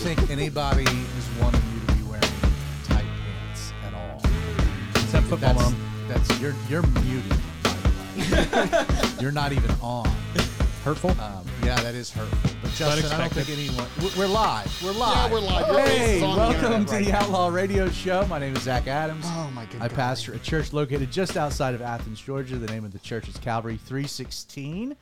I don't think anybody is wanting you to be wearing tight pants at all. Except football That's, mom. that's you're you're muted. By the way. you're not even on. Hurtful. Um, yeah, that is hurtful. But Justin, I don't think anyone. we're- We're live. We're live. Yeah, we're live. Your face Hey, is on the welcome internet to right the now. Outlaw Radio Show. My name is Zach Adams. Oh, my good I God. pastor a church located just outside of Athens, Georgia. The name of the church is Calvary 316.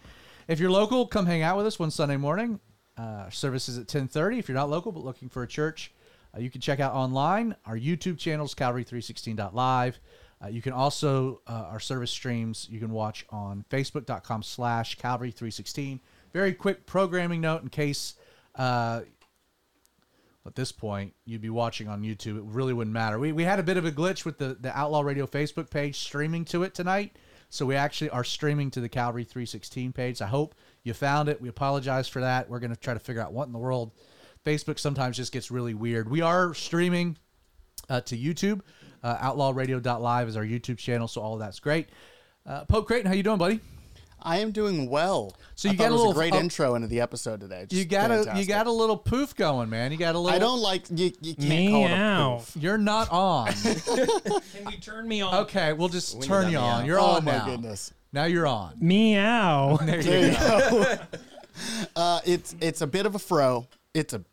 If you're local, come hang out with us one Sunday morning. Uh, service is at 10:30. If you're not local but looking for a church, uh, you can check out online our YouTube channels Calvary316.live. Uh, you can also uh, our service streams you can watch on Facebook.com slash Calvary316. Very quick programming note in case uh, at this point you'd be watching on YouTube. It really wouldn't matter. We, we had a bit of a glitch with the, the Outlaw Radio Facebook page streaming to it tonight. So we actually are streaming to the Calvary 316 page. I hope you found it. We apologize for that. We're going to try to figure out what in the world. Facebook sometimes just gets really weird. We are streaming uh, to YouTube. Uh, outlawradio.live is our YouTube channel, so all of that's great. Uh, Pope Creighton, how you doing, buddy? I am doing well. So you thought got it a was little- a great oh, intro into the episode today. You Just got a you got a little poof going, man. You got a little. I don't like you. You can't call it a poof. You're not on. Can you turn me on? okay, we'll just We turn you on. meow. You're Oh on my now. goodness. Now you're on. Meow. There There you you go. go. uh, it's it's a bit of a fro. It's a,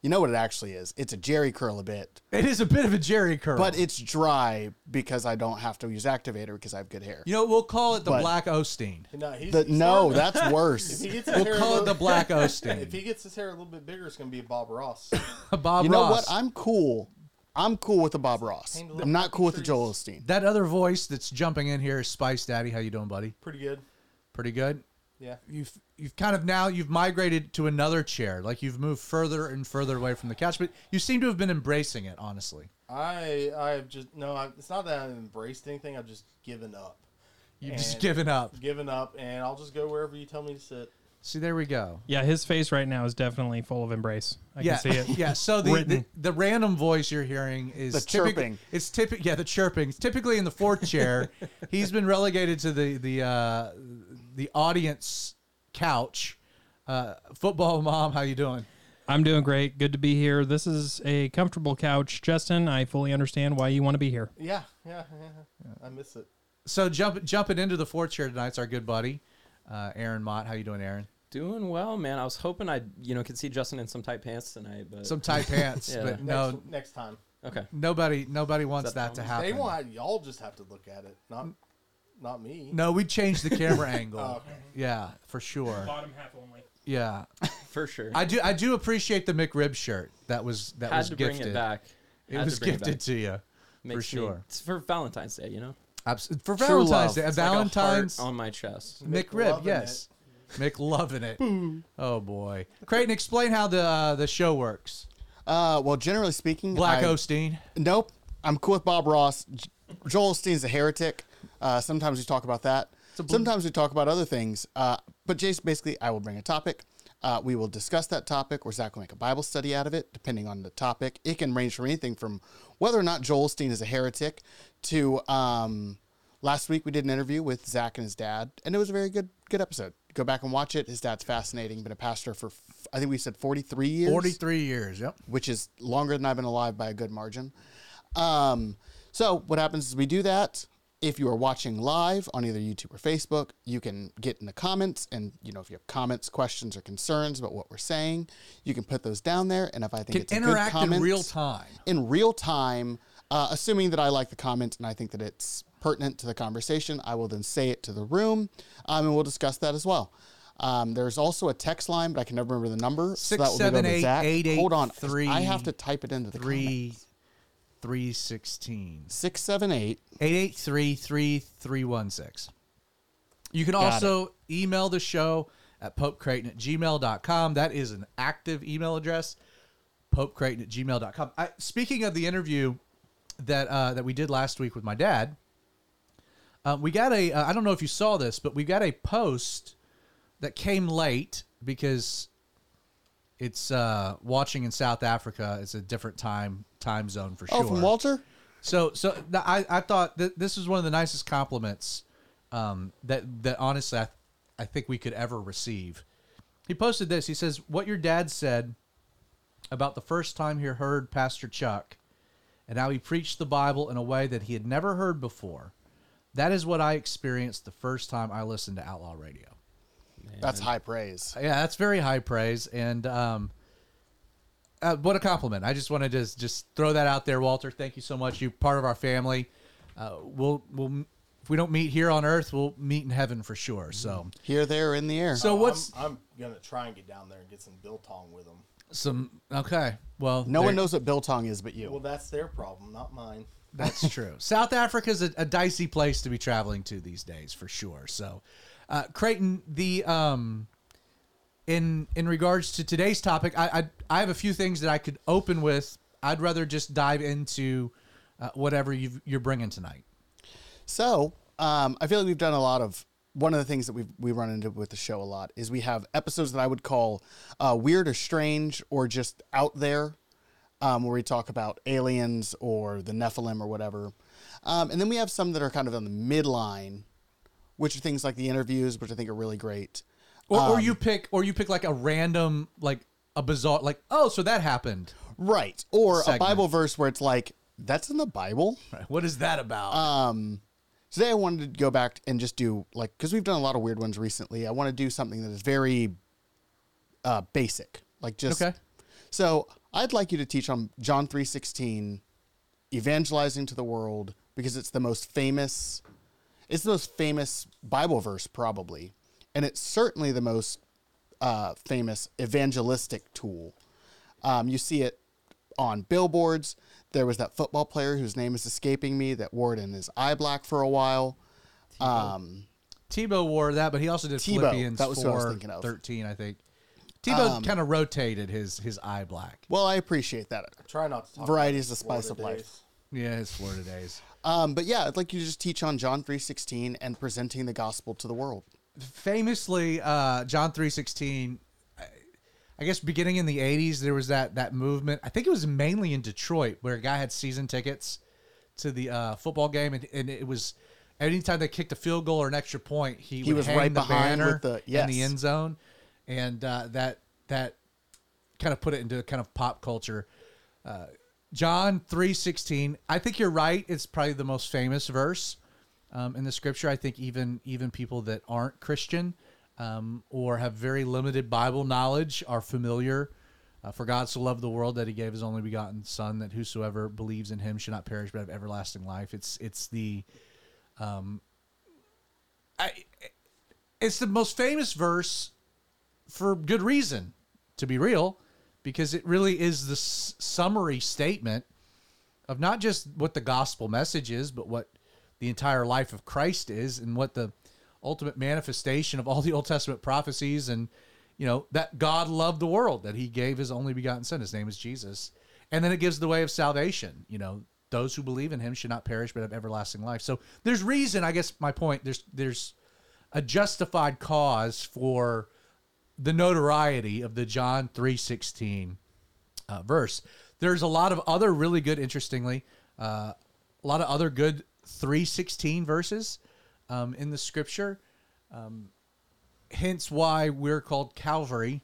you know what it actually is. It's a Jerry curl a bit, It is a bit of a Jerry curl. but it's dry because I don't have to use activator because I have good hair. you know we'll call it the But- Black Osteen. No, he's, The, he's no, starting that's worse. If he gets his We'll hair a call it little- the Black If Osteen. he gets his hair a little bit bigger, it's gonna be a Bob Ross. Bob you know what? I'm cool. I'm cool with the Bob Ross. I'm not cool with the. Joel Osteen. that other voice that's jumping in here is Spice Daddy. How you doing, buddy? Pretty good. Pretty good. Yeah. You've you've kind of now you've migrated to another chair. Like you've moved further and further away from the couch, but you seem to have been embracing it. Honestly, I I've just no. I, it's not that I've embraced anything. I've just given up. you've just given up. Given up, and I'll just go wherever you tell me to sit. See, there we go. Yeah, his face right now is definitely full of embrace. I yeah, can see it. yeah. So the, the the random voice you're hearing is The typic- chirping. It's typical. Yeah, the chirping. It's typically in the fourth chair. He's been relegated to the the uh, the audience couch. Uh, football mom, how you doing? I'm doing great. Good to be here. This is a comfortable couch, Justin. I fully understand why you want to be here. Yeah, yeah, yeah. I miss it. So jump, jumping into the fourth chair tonight's our good buddy, uh, Aaron Mott. How you doing, Aaron? Doing well, man. I was hoping I, you know, could see Justin in some tight pants tonight, but Some tight pants, Yeah. but no, next time. okay. nobody, nobody wants that that to happen. They want y'all just have to look at it, not not me. No, we changed the camera oh, angle. Oh, okay. Yeah, for sure. Bottom half only. Yeah, For sure. I do. I do appreciate the McRib shirt. That was that had was to gifted. bring it back. It Had was to bring it gifted back. to you Makes for me- sure. it's for Valentine's Day, you know. Abs- for True Valentine's love. Day. A It's like a heart Valentine's on my chest. McRib. McLovin' Yes, McLovin' it. oh boy, Creighton, explain how the uh, the show works. Uh, well, generally speaking, Black I- Osteen. Nope. I'm cool with Bob Ross. J- Joel Osteen's a heretic. Uh, sometimes we talk about that. Sometimes we talk about other things. Uh, but Jace, basically, I will bring a topic. Uh, we will discuss that topic, or Zach will make a Bible study out of it, depending on the topic. It can range from anything from whether or not Joel Osteen is a heretic to um, last week we did an interview with Zach and his dad, and it was a very good good episode. Go back and watch it. His dad's fascinating. Been a pastor for I think we said 43 years Forty three years. Yep. which is longer than I've been alive by a good margin. Um, so what happens is we do that. If you are watching live on either YouTube or Facebook, you can get in the comments, and you know if you have comments, questions, or concerns about what we're saying, you can put those down there. And if I think Can it's a good interact in real time. in real time, uh, assuming that I like the comment and I think that it's pertinent to the conversation, I will then say it to the room, um, and we'll discuss that as well. Um, there's also a text line, but I can never remember the number. Six, so that will seven, go eight, Zach. eight, eight, Hold on, three, I have to type it into the Three, comments. three sixteen. Six seven eight. 883-3316. You can Got also email the show at popecreighton at gmail.com. That is an active email address, popecreighton at gmail.com. I, speaking of the interview that uh, that we did last week with my dad, uh, we got a, uh, I don't know if you saw this, but we got a post that came late because it's uh, watching in South Africa. It's a different time time zone for Oh, sure. from Walter. So, so th- I, I thought that this was one of the nicest compliments um, that that honestly I, I think we could ever receive. He posted this. He says, "What your dad said about the first time he heard Pastor Chuck and how he preached the Bible in a way that he had never heard before. That is what I experienced the first time I listened to Outlaw Radio. That's high praise. Yeah, that's very high praise, and um, uh, what a compliment! I just wanted to just, just throw that out there, Walter. Thank you so much. You're part of our family. Uh, we'll we'll if we don't meet here on Earth, we'll meet in heaven for sure. So Here, there, in the air. So Oh, what's- I'm, I'm gonna try and get down there and get some biltong with them. some okay. Well, no one knows what biltong is but you. Well, that's their problem, not mine. That's true. South Africa's a, a dicey place to be traveling to these days, for sure. So, uh, Creighton, the um, in in regards to today's topic, I, I I have a few things that I could open with. I'd rather just dive into uh, whatever you you're bringing tonight. So, um, I feel like we've done a lot of. One of the things that we we run into with the show a lot is we have episodes that I would call uh, weird or strange or just out there, um, where we talk about aliens or the Nephilim or whatever, um, and then we have some that are kind of on the midline, which are things like the interviews, which I think are really great. Or, or Um, you pick or you pick like a random like a bizarre like oh so that happened. Right, or Segment. a Bible verse where it's like that's in the Bible. What is that about? Um, today I wanted to go back and just do like because we've done a lot of weird ones recently. I want to do something that is very uh, basic, like just Okay. So I'd like you to teach on John three sixteen, evangelizing to the world because it's the most famous. It's the most famous Bible verse probably, and it's certainly the most uh, famous evangelistic tool. Um, you see it on billboards. There was that football player whose name is escaping me that wore it in his eye black for a while. Um, Tebow wore that, but he also did Tebow, Philippians that was who I was thinking of. 13, I think. Tebow Um, kind of rotated his his eye black. well, I appreciate that. Try not to talk Variety about is the spice of life. Yeah, his Florida days. Um, but yeah, I'd like you to just teach on John three sixteen and presenting the gospel to the world. Famously, uh, John three sixteen. I guess beginning in the '80s, there was that that movement. I think it was mainly in Detroit, where a guy had season tickets to the uh, football game, and, and it was anytime they kicked a field goal or an extra point, he, He would was hang right the behind banner with the- in the end zone, and uh, that that kind of put it into kind of pop culture. Uh, John three sixteen. I think you're right. It's probably the most famous verse um, in the scripture. I think even even people that aren't Christian um, or have very limited Bible knowledge are familiar. Uh, For God so loved the world that He gave His only begotten Son, that whosoever believes in Him should not perish but have everlasting life. It's it's the, um, I, it's the most famous verse for good reason, to be real, because it really is the s- summary statement of not just what the gospel message is, but what the entire life of Christ is and what the ultimate manifestation of all the Old Testament prophecies and you know that God loved the world that he gave his only begotten son. His name is Jesus. And then it gives the way of salvation. You know those who believe in him should not perish but have everlasting life. So there's reason I guess my point there's there's a justified cause for the notoriety of the John 316 uh, verse. There's a lot of other really good, interestingly, uh, a lot of other good 316 verses um, in the scripture. Um, hence why we're called Calvary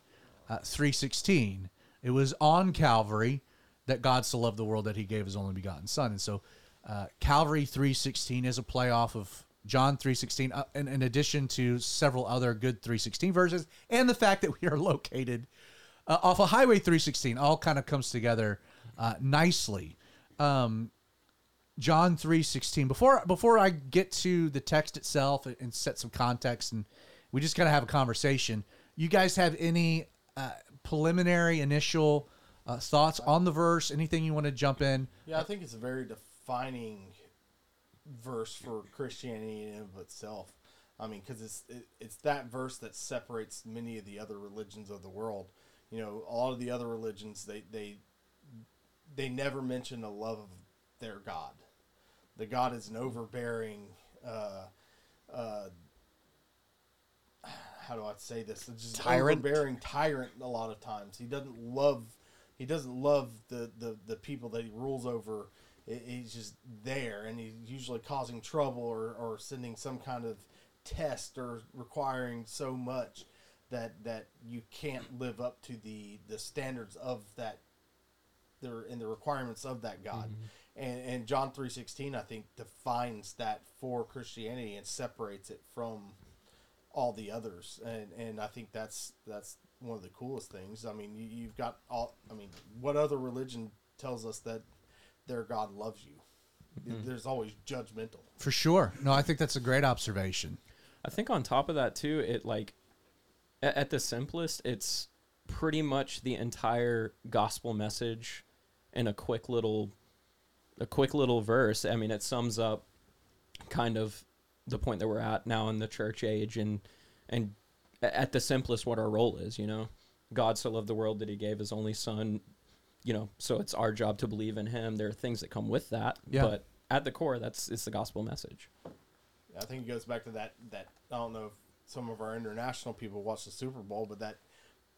uh, 316. It was on Calvary that God so loved the world that he gave his only begotten son. And so uh, Calvary 316 is a play off of John 316 uh, in, in addition to several other good 316 verses and the fact that we are located uh, off of Highway 316 all kind of comes together uh, nicely. Um, John 3:16. Before before I get to the text itself and- set some context and we just got to have a conversation. You guys have any uh, preliminary initial uh, thoughts on the verse? Anything you want to jump in? Yeah, I think it's a very defining verse for Christianity in and of itself. I mean, because it's it, it's that verse that separates many of the other religions of the world. You know, a lot of the other religions they they they never mention the love of their God. The God is an overbearing. Uh, uh, how do I say this? It's just Tyrant? overbearing tyrant. A lot of times, he doesn't love. He doesn't love the the, the people that he rules over. He- He's just there, and he's usually causing trouble or, or sending some kind of test or requiring so much that that you can't live up to the the standards of that they're in the requirements of that God. Mm-hmm. And, and John three sixteen, I think, defines that for Christianity and separates it from all the others. And and I think that's that's one of the coolest things. I mean, you, you've got all. I mean, what other religion tells us that their God loves you? Mm. There's always judgmental. For sure. No, I think that's a great observation. I think on top of that too, it like at, at the simplest, it's pretty much the entire gospel message in a quick little a quick little verse. I mean, it sums up kind of the point that we're at now in the church age and and at the simplest what our role is, you know. God so loved the world that he gave his only son, you know, so it's our job to believe in him. There are things that come with that, Yeah. but at the core that's it's the gospel message. I think it goes back to that that I don't know if some of our international people watch the Super Bowl, but that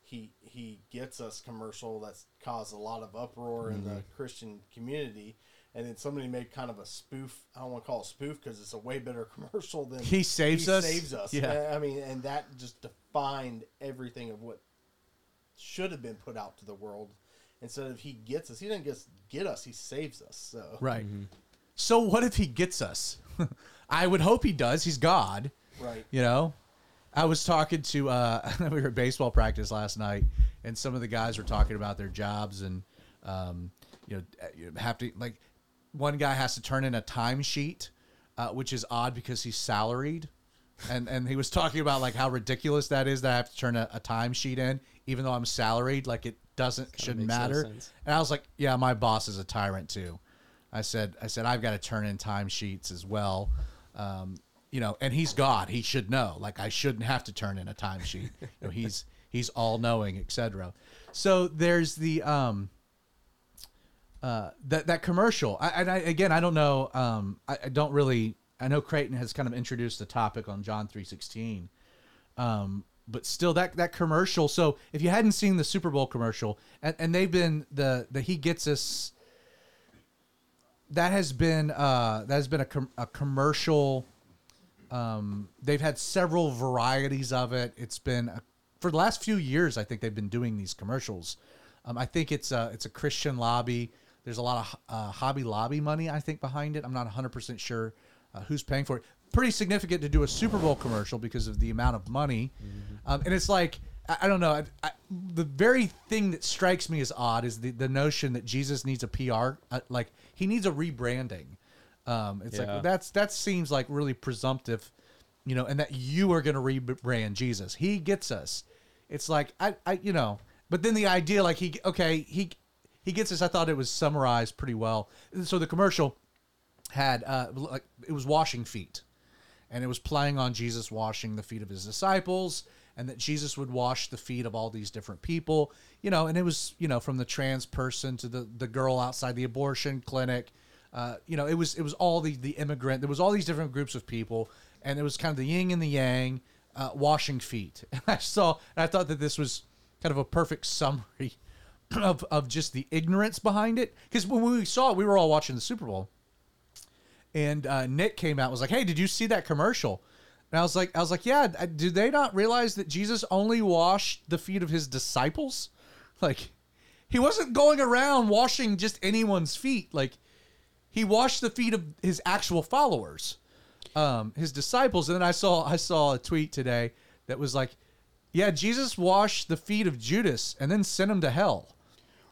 he he gets us commercial that's caused a lot of uproar in the mm-hmm. Christian community. And then somebody made kind of a spoof. I don't want to call it spoof because it's a way better commercial than He saves us? Saves us. Yeah. I mean, and that just defined everything of what should have been put out to the world. Instead of he gets us, he doesn't just get us; he saves us. So Right. So what if he gets us? I would hope he does. He's God. right. You know, I was talking to uh, we were at baseball practice last night, and some of the guys were talking about their jobs and um, you know you have to like one guy has to turn in a timesheet, uh, which is odd because he's salaried, and and he was talking about like how ridiculous that is that I have to turn a, a timesheet in even though I'm salaried, like it doesn't shouldn't matter. And I was like, yeah, my boss is a tyrant too. I said, I said, I've got to turn in timesheets as well. Um, you know, and he's God. He should know. Like I shouldn't have to turn in a timesheet. you know, he's he's all knowing, etc. So there's the um uh that that commercial. I, and I again, I don't know. Um, I, I don't really. I know Creighton has kind of introduced the topic on John three sixteen. Um, but still that that commercial so if you hadn't seen the super bowl commercial and, and they've been the the he gets us that has been uh that has been a, com- a commercial um they've had several varieties of it. It's been a, for the last few years i think they've been doing these commercials. Um i think it's a it's a christian lobby. There's a lot of uh, hobby lobby money i think behind it. I'm not 100% sure uh, who's paying for it pretty significant to do a super bowl commercial because of the amount of money. Um, and it's like I, I don't know. I, I, the very thing that strikes me as odd is the, the notion that jesus needs a pr uh, like he needs a rebranding. Um, it's Yeah. like that's that seems like really presumptive you know and that you are going to rebrand jesus. He gets us. It's like I, I you know but then the idea like he okay he he gets us. I thought it was summarized pretty well. So the commercial had uh like it was washing feet and it was playing on Jesus washing the feet of his disciples and that Jesus would wash the feet of all these different people you know and it was you know from the trans person to the the girl outside the abortion clinic uh, you know it was it was all the the immigrant there was all these different groups of people and it was kind of the yin and the yang uh, washing feet. And I saw and I thought that this was kind of a perfect summary of, of just the ignorance behind it because when we saw it we were all watching the Super Bowl and uh, Nick came out and was like, "Hey, did you see that commercial?" And I was like, "I was like, yeah. Do they not realize that Jesus only washed the feet of his disciples? Like, he wasn't going around washing just anyone's feet. Like, he washed the feet of his actual followers, um, his disciples. And then I saw I saw a tweet today that was like, "Yeah, Jesus washed the feet of Judas and then sent him to hell."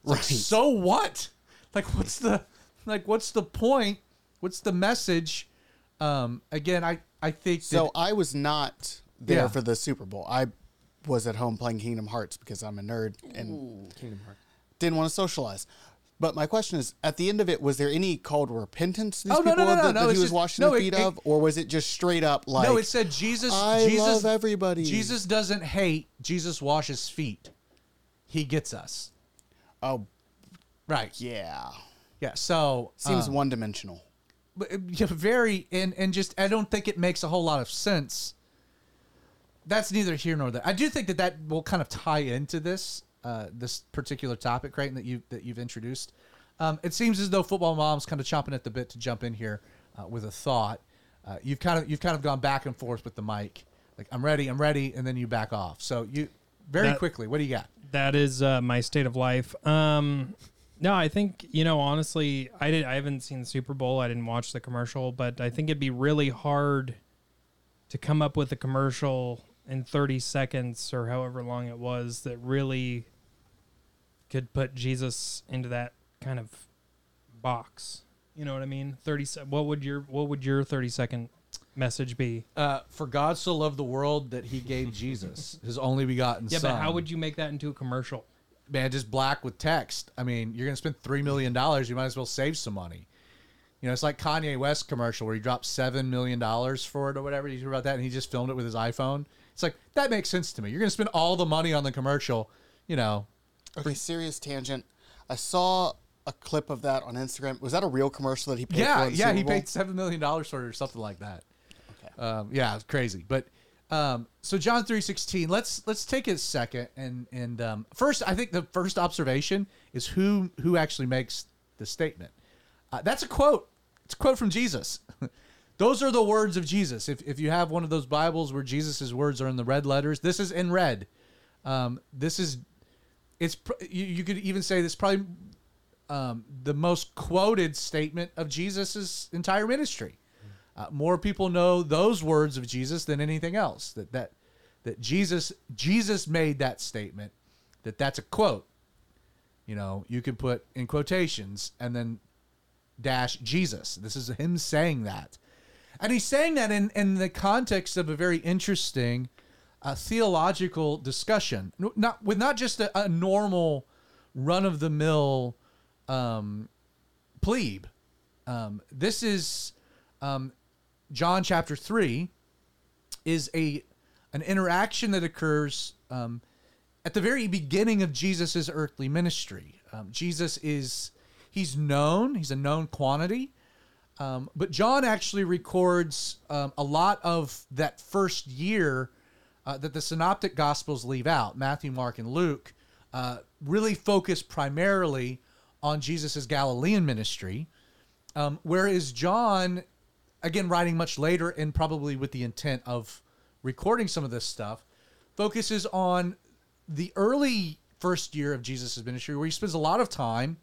It's like, Right. so what? Like, what's the like? What's the point? What's the message? Um, again, I I think So that, I was not there Yeah. for the Super Bowl. I was at home playing Kingdom Hearts because I'm a nerd and Kingdom Hearts. didn't want to socialize. But my question is, at the end of it, was there any called repentance these Oh, no, no, people no, no, that, no, that he was just- washing no, the feet it- of, or was it just straight up like? no, it said Jesus. I Jesus love everybody. Jesus doesn't hate. Jesus washes feet. He gets us oh right. yeah, Yeah. So seems um, one dimensional. But, uh, very and and just I don't think it makes a whole lot of sense. That's neither here nor there. I do think that that will kind of tie into this uh, this particular topic, Creighton, that you that you've introduced. Um, it seems as though football mom's kind of chomping at the bit to jump in here uh, with a thought. Uh, you've kind of you've kind of gone back and forth with the mic, like I'm ready, I'm ready, and then you back off. So you very That- quickly, what do you got? That is uh, my state of life. Um, No, I think you know honestly, I did. I haven't seen the Super Bowl. I didn't watch the commercial, but I think it'd be really hard to come up with a commercial in 30 seconds or however long it was that really could put Jesus into that kind of box. You know what I mean? 30 se- what would your what would your 30 second message be? Uh, for God so loved the world that he gave Jesus, his only begotten Yeah, son. but how would you make that into a commercial? Man, just black with text. I mean, you're gonna spend three million dollars. You might as well save some money. You know, it's like Kanye West commercial where he dropped seven million dollars for it or whatever. You hear about that? And he just filmed it with his iPhone. It's like that makes sense to me. You're gonna spend all the money on the commercial. You know, Okay, serious tangent. I saw a clip of that on Instagram. Was that a real commercial that he paid for? yeah, yeah. He paid seven million dollars for it or something like that. Okay. Um, yeah, it's crazy. But um, so John three sixteen. Let's let's take a second and and um, first, I think the first observation is who who actually makes the statement. Uh, that's a quote. It's a quote from Jesus. those are the words of Jesus. If if you have one of those Bibles where Jesus' words are in the red letters, this is in red. Um, this is it's you, you could even say this is probably um, the most quoted statement of Jesus' entire ministry. Uh, more people know those words of Jesus than anything else. That that that Jesus Jesus made that statement. That that's a quote. You know, you can put in quotations and then dash Jesus. This is him saying that, and he's saying that in in the context of a very interesting uh, theological discussion. Not with not just a, a normal run of the mill um, plebe. Um, this is um, John chapter three is a an interaction that occurs um, at the very beginning of Jesus' earthly ministry. Um, Jesus is he's known, he's a known quantity. Um, but John actually records um, a lot of that first year uh, that the synoptic gospels leave out. Matthew, Mark, and Luke uh, really focus primarily on Jesus' Galilean ministry, um, whereas John, again, writing much later and probably with the intent of recording some of this stuff, focuses on the early first year of Jesus' ministry, where he spends a lot of time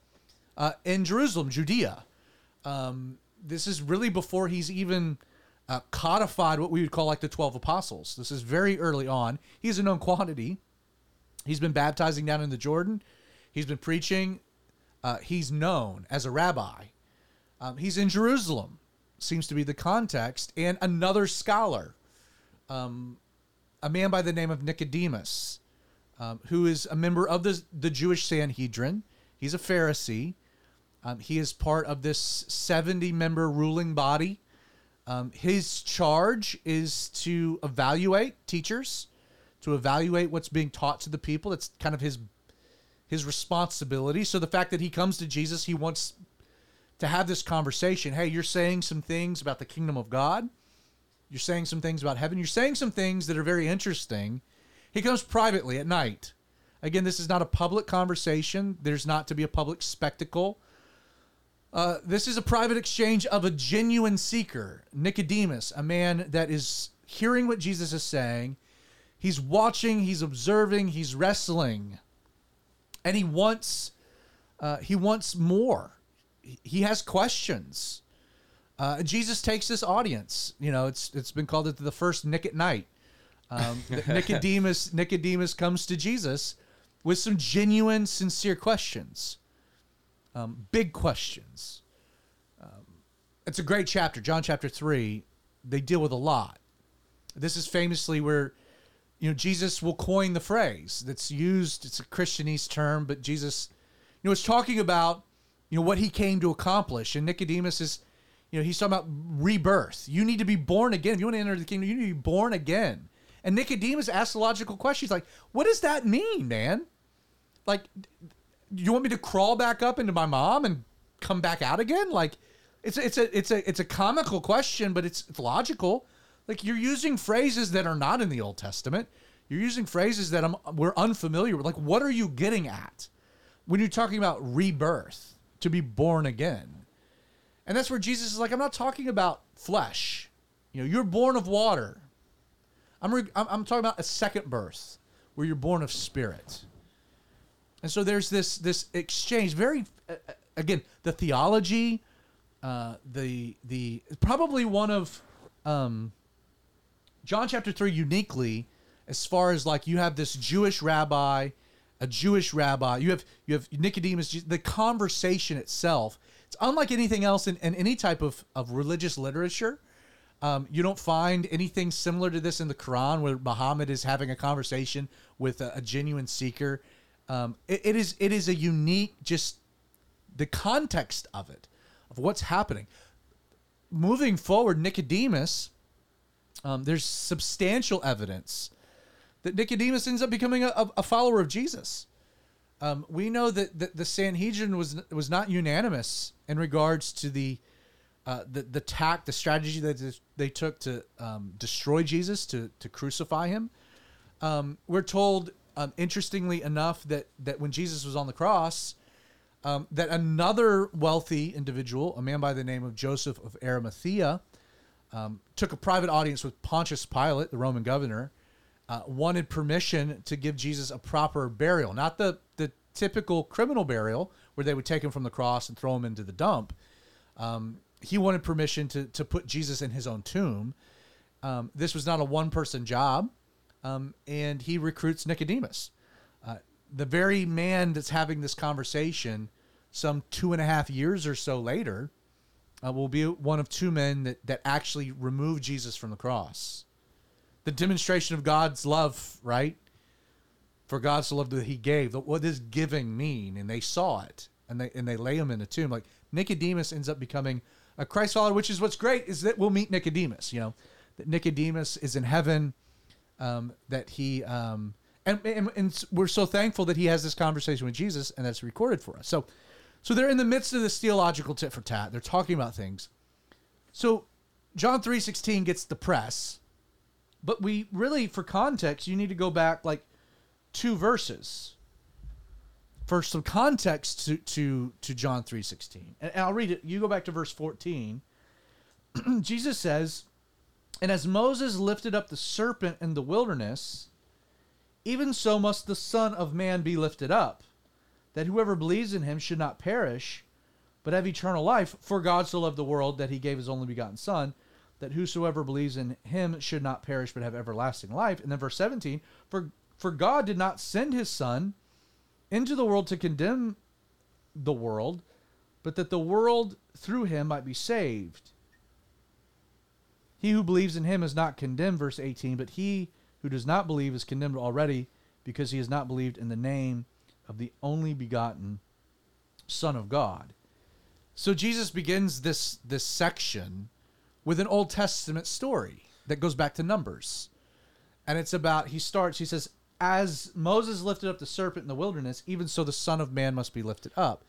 uh, in Jerusalem, Judea. Um, this is really before he's even uh, codified what we would call like the 12 apostles. This is very early on. He's a known quantity. He's been baptizing down in the Jordan. He's been preaching. Uh, he's known as a rabbi. Um, he's in Jerusalem, seems to be the context. And another scholar, um, a man by the name of Nicodemus, um, who is a member of the, the Jewish Sanhedrin. He's a Pharisee. Um, he is part of this 70 member ruling body. Um, his charge is to evaluate teachers, to evaluate what's being taught to the people. It's kind of his his responsibility. So the fact that he comes to Jesus, he wants to have this conversation. Hey, you're saying some things about the kingdom of God. You're saying some things about heaven. You're saying some things that are very interesting. He comes privately at night. Again, this is not a public conversation. There's not to be a public spectacle. Uh, this is a private exchange of a genuine seeker, Nicodemus, a man that is hearing what Jesus is saying. He's watching, he's observing, he's wrestling, and he wants uh, he wants more. He- has questions. Uh, Jesus takes this audience. You know, it's it's been called the first Nick at night. Um, Nicodemus Nicodemus comes to Jesus with some genuine, sincere questions um, big questions. Um, it's a great chapter, John chapter three. They deal with a lot. This is famously where, you know, Jesus will coin the phrase that's used. It's a Christianese term, but Jesus, you know, it's talking about, you know, what he came to accomplish. And Nicodemus is, you know, he's talking about rebirth. You need to be born again. If you want to enter the kingdom, you need to be born again. And Nicodemus asks a logical question. He's like, what does that mean, man? Like, you want me to crawl back up into my mom and come back out again? Like, it's a, it's a it's a it's a comical question, but it's, it's logical. Like you're using phrases that are not in the Old Testament. You're using phrases that I'm, we're unfamiliar with. Like, what are you getting at when you're talking about rebirth, to be born again? And that's where Jesus is like, I'm not talking about flesh. You know, you're born of water. I'm, re- I'm, talking about a second birth where you're born of spirit. And so there's this this exchange. Very uh, uh, again, the theology, uh, the the probably one of um, John chapter three uniquely, as far as like you have this Jewish rabbi, a Jewish rabbi. You have you have Nicodemus. The conversation itself, it's unlike anything else in, in any type of of religious literature. Um, you don't find anything similar to this in the Quran, where Muhammad is having a conversation with a, a genuine seeker. Um, it, it is it is a unique just the context of it of what's happening. Moving forward, Nicodemus, um, there's substantial evidence that Nicodemus ends up becoming a, a follower of Jesus. Um, we know that, that the Sanhedrin was was not unanimous in regards to the uh, the the tact, the strategy that they took to um, destroy Jesus, to to crucify him. Um, we're told, um, interestingly enough, that that when Jesus was on the cross, um, that another wealthy individual, a man by the name of Joseph of Arimathea, um, took a private audience with Pontius Pilate, the Roman governor, uh, wanted permission to give Jesus a proper burial, not the the typical criminal burial where they would take him from the cross and throw him into the dump. Um, he wanted permission to to put Jesus in his own tomb. Um, this was not a one person job, um, and he recruits Nicodemus, uh, the very man that's having this conversation. Some two and a half years or so later, uh, will be one of two men that that actually removed Jesus from the cross. The demonstration of God's love, right? For God's love that He gave. What does giving mean? And they saw it, and they and they lay him in a tomb. Like Nicodemus ends up becoming a Christ follower, which is what's great is that we'll meet Nicodemus. You know, that Nicodemus is in heaven, um, that he um, and, and and we're so thankful that he has this conversation with Jesus, and that's recorded for us. So, so they're in the midst of this theological tit for tat. They're talking about things. So, John three sixteen gets the press, but we really, for context, you need to go back like two verses for some context to to, to John 3:16. And, and I'll read it. You go back to verse 14. Jesus says, "And as Moses lifted up the serpent in the wilderness, even so must the Son of man be lifted up, that whoever believes in him should not perish, but have eternal life. For God so loved the world that he gave his only begotten Son, that whosoever believes in him should not perish but have everlasting life." And then verse 17, "For for God did not send his son into the world to condemn the world, but that the world through him might be saved. He who believes in him is not condemned, verse 18, but he who does not believe is condemned already because he has not believed in the name of the only begotten Son of God. So Jesus begins this this section with an Old Testament story that goes back to Numbers. And it's about he starts he says as Moses lifted up the serpent in the wilderness, even so the Son of Man must be lifted up.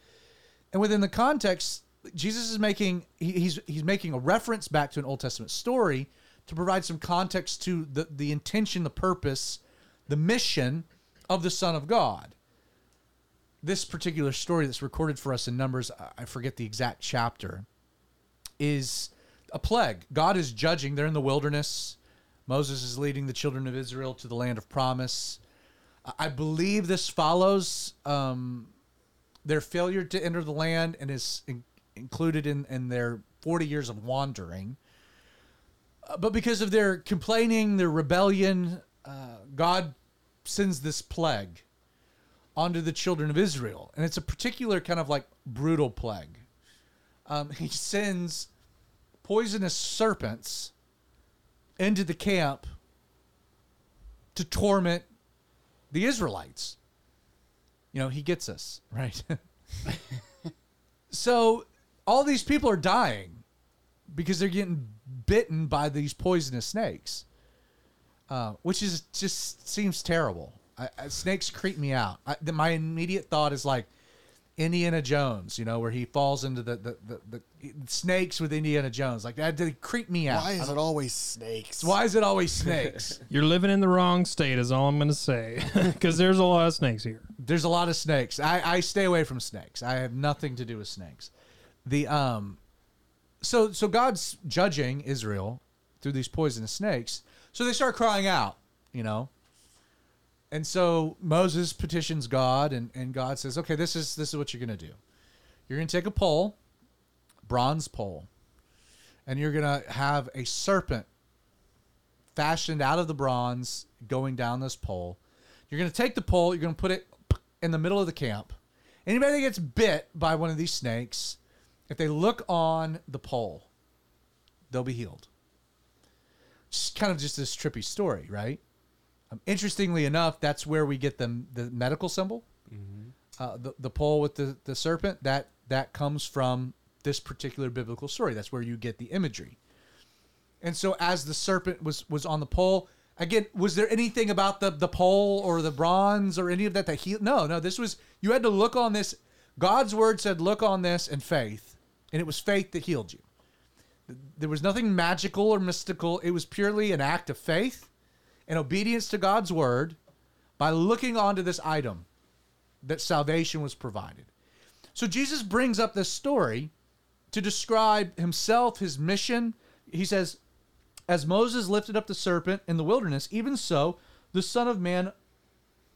And within the context, Jesus is making he, he's he's making a reference back to an Old Testament story to provide some context to the the intention, the purpose, the mission of the Son of God. This particular story that's recorded for us in Numbers, I forget the exact chapter, is a plague. God is judging. They're in the wilderness. Moses is leading the children of Israel to the land of promise. I believe this follows um, their failure to enter the land and is in, included in, in their 40 years of wandering. Uh, but because of their complaining, their rebellion, uh, God sends this plague onto the children of Israel. And it's a particular kind of like brutal plague. Um, he sends poisonous serpents into the camp to torment the Israelites. You know, he gets us, right? so all these people are dying because they're getting bitten by these poisonous snakes, uh, which is just seems terrible. I, I, snakes creep me out. I, the, my immediate thought is like Indiana Jones, you know, where he falls into the the, the, the snakes with Indiana Jones. Like that did creep me out. Why is it always snakes? Why is it always snakes? You're living in the wrong state, is all I'm going to say. Because there's a lot of snakes here. There's a lot of snakes. I, I stay away from snakes. I have nothing to do with snakes. The um, so so God's judging Israel through these poisonous snakes. So they start crying out, you know. And so Moses petitions God, and, and God says, "Okay, this is this is what you're going to do. You're going to take a pole, bronze pole, and you're going to have a serpent fashioned out of the bronze going down this pole. You're going to take the pole, you're going to put it in the middle of the camp. Anybody that gets bit by one of these snakes, if they look on the pole, they'll be healed. Just kind of just this trippy story, right? Um, interestingly enough, that's where we get the the medical symbol. Uh, the the pole with the the serpent that that comes from this particular biblical story. That's where you get the imagery. And so as the serpent was was on the pole, again, was there anything about the the pole or the bronze or any of that that he no, no, this was you had to look on this God's word said look on this and faith, and it was faith that healed you. There was nothing magical or mystical. It was purely an act of faith and obedience to God's word by looking onto this item that salvation was provided. So Jesus brings up this story to describe himself, his mission. He says, As Moses lifted up the serpent in the wilderness, even so the Son of Man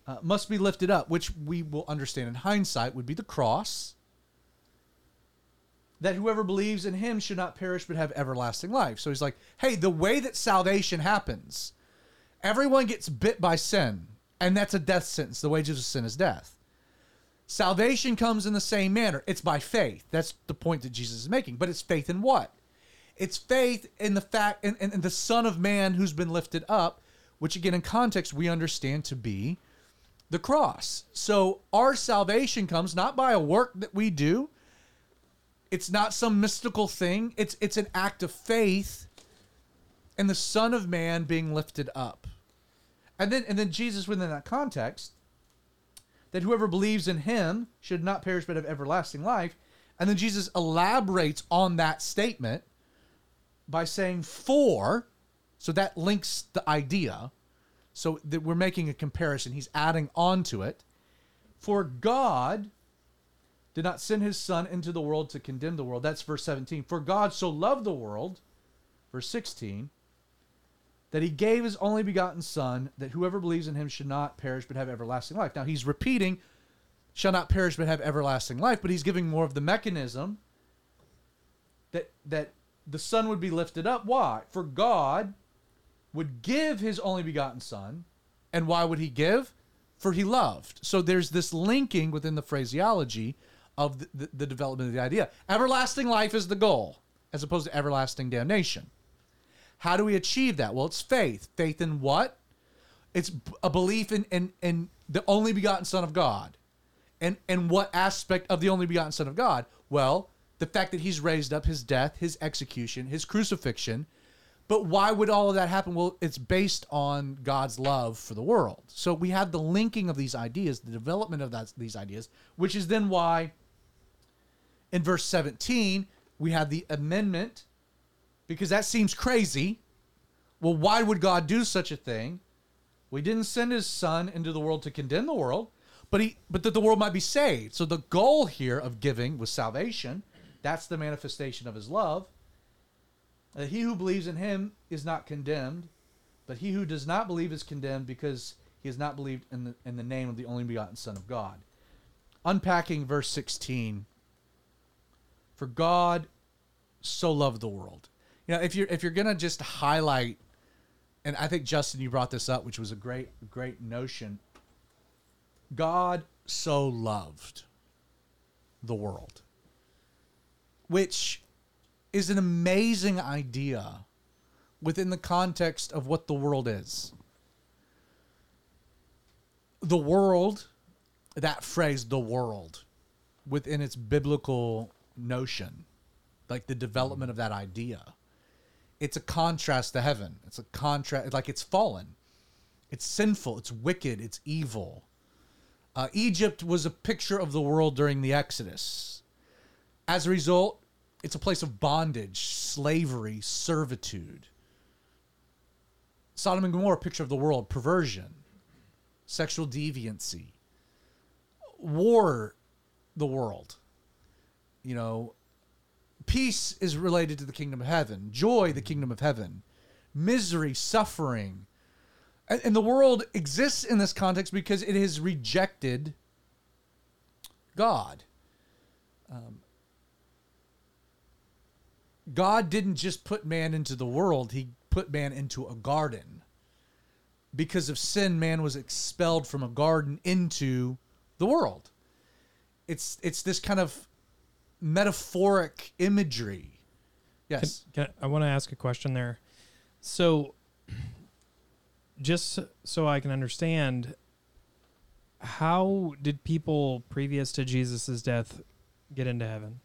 uh, must be lifted up, which we will understand in hindsight would be the cross. That whoever believes in him should not perish but have everlasting life. So he's like, hey, the way that salvation happens, everyone gets bit by sin, and that's a death sentence. The wages of sin is death. Salvation comes in the same manner. It's by faith. That's the point that Jesus is making. But it's faith in what? It's faith in the fact in, in, in the Son of Man who's been lifted up, which again in context we understand to be the cross. So our salvation comes not by a work that we do. It's not some mystical thing. It's it's an act of faith in the Son of Man being lifted up. And then and then Jesus within that context that whoever believes in him should not perish but have everlasting life. And then Jesus elaborates on that statement by saying for, so that links the idea. So that we're making a comparison. He's adding on to it. For God did not send his son into the world to condemn the world. That's verse 17. For God so loved the world, verse 16, that he gave his only begotten son that whoever believes in him should not perish but have everlasting life. Now he's repeating shall not perish but have everlasting life, but he's giving more of the mechanism that that the son would be lifted up. Why? For God would give his only begotten son, and why would he give? For he loved. So there's this linking within the phraseology of the, the, the development of the idea. Everlasting life is the goal, as opposed to everlasting damnation. How do we achieve that? Well, it's faith. Faith in what? It's a belief in, in, in the only begotten Son of God. And, and what aspect of the only begotten Son of God? Well, the fact that he's raised up, his death, his execution, his crucifixion. But why would all of that happen? Well, it's based on God's love for the world. So we have the linking of these ideas, the development of that, these ideas, which is then why in verse 17 we have the amendment because that seems crazy. Well, why would God do such a thing? We didn't send his son into the world to condemn the world, but he but that the world might be saved. So the goal here of giving was salvation. That's the manifestation of his love. That he who believes in him is not condemned, but he who does not believe is condemned because he has not believed in the in the name of the only begotten Son of God. Unpacking verse 16. For God so loved the world. You know, if you're if you're gonna just highlight, and I think Justin, you brought this up, which was a great great notion. God so loved the world, which is an amazing idea within the context of what the world is. The world, that phrase, the world, within its biblical notion, like the development of that idea it's a contrast to heaven. It's a contrast, like it's fallen, it's sinful, it's wicked, it's evil. Uh, Egypt was a picture of the world during the Exodus. As a result, it's a place of bondage, slavery, servitude. Sodom and Gomorrah, picture of the world, perversion, sexual deviancy, war, the world. You know, peace is related to the kingdom of heaven, joy, the kingdom of heaven, misery, suffering, And, the world exists in this context because it has rejected God. Um, God didn't just put man into the world, he put man into a garden. Because of sin, man was expelled from a garden into the world. It's it's this kind of metaphoric imagery. Yes. Can, can, I want to ask a question there. So, just so I can understand, how did people previous to Jesus' death get into heaven?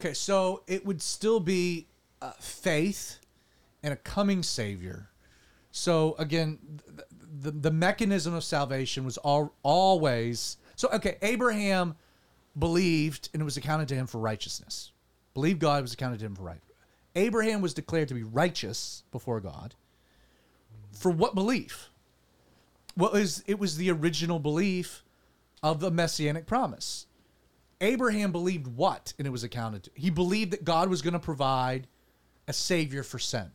Okay, so it would still be uh, faith and a coming Savior. So again, the, the, the mechanism of salvation was all, always so. Okay, Abraham believed and it was accounted to him for righteousness. Believed God was accounted to him for right. Abraham was declared to be righteous before God. For what belief? What was it was the original belief of the messianic promise. Abraham believed what? And it was accounted to. He believed that God was going to provide a savior for sin.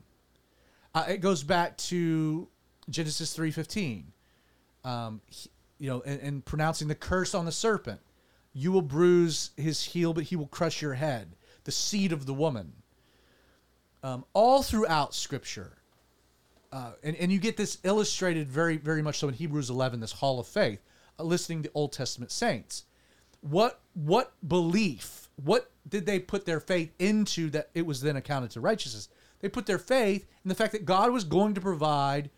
Uh, it goes back to Genesis 3.15. Um, you know, and, and pronouncing the curse on the serpent. You will bruise his heel, but he will crush your head. The seed of the woman. Um, all throughout Scripture. Uh, and, and you get this illustrated very, very much so in Hebrews 11, this hall of faith, uh, listening to Old Testament saints what what belief what did they put their faith into that it was then accounted to righteousness they put their faith in the fact that god was going to provide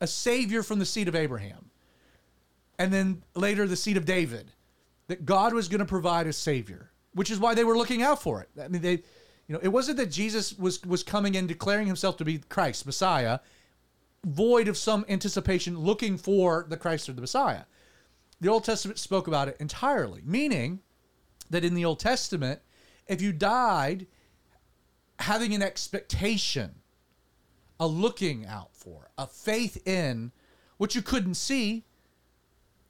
a savior from the seed of abraham and then later the seed of david that god was going to provide a savior which is why they were looking out for it. I mean they you know it wasn't that jesus was was coming in declaring himself to be christ messiah void of some anticipation looking for the christ or the messiah. The Old Testament spoke about it entirely, meaning that in the Old Testament, if you died having an expectation, a looking out for, a faith in what you couldn't see,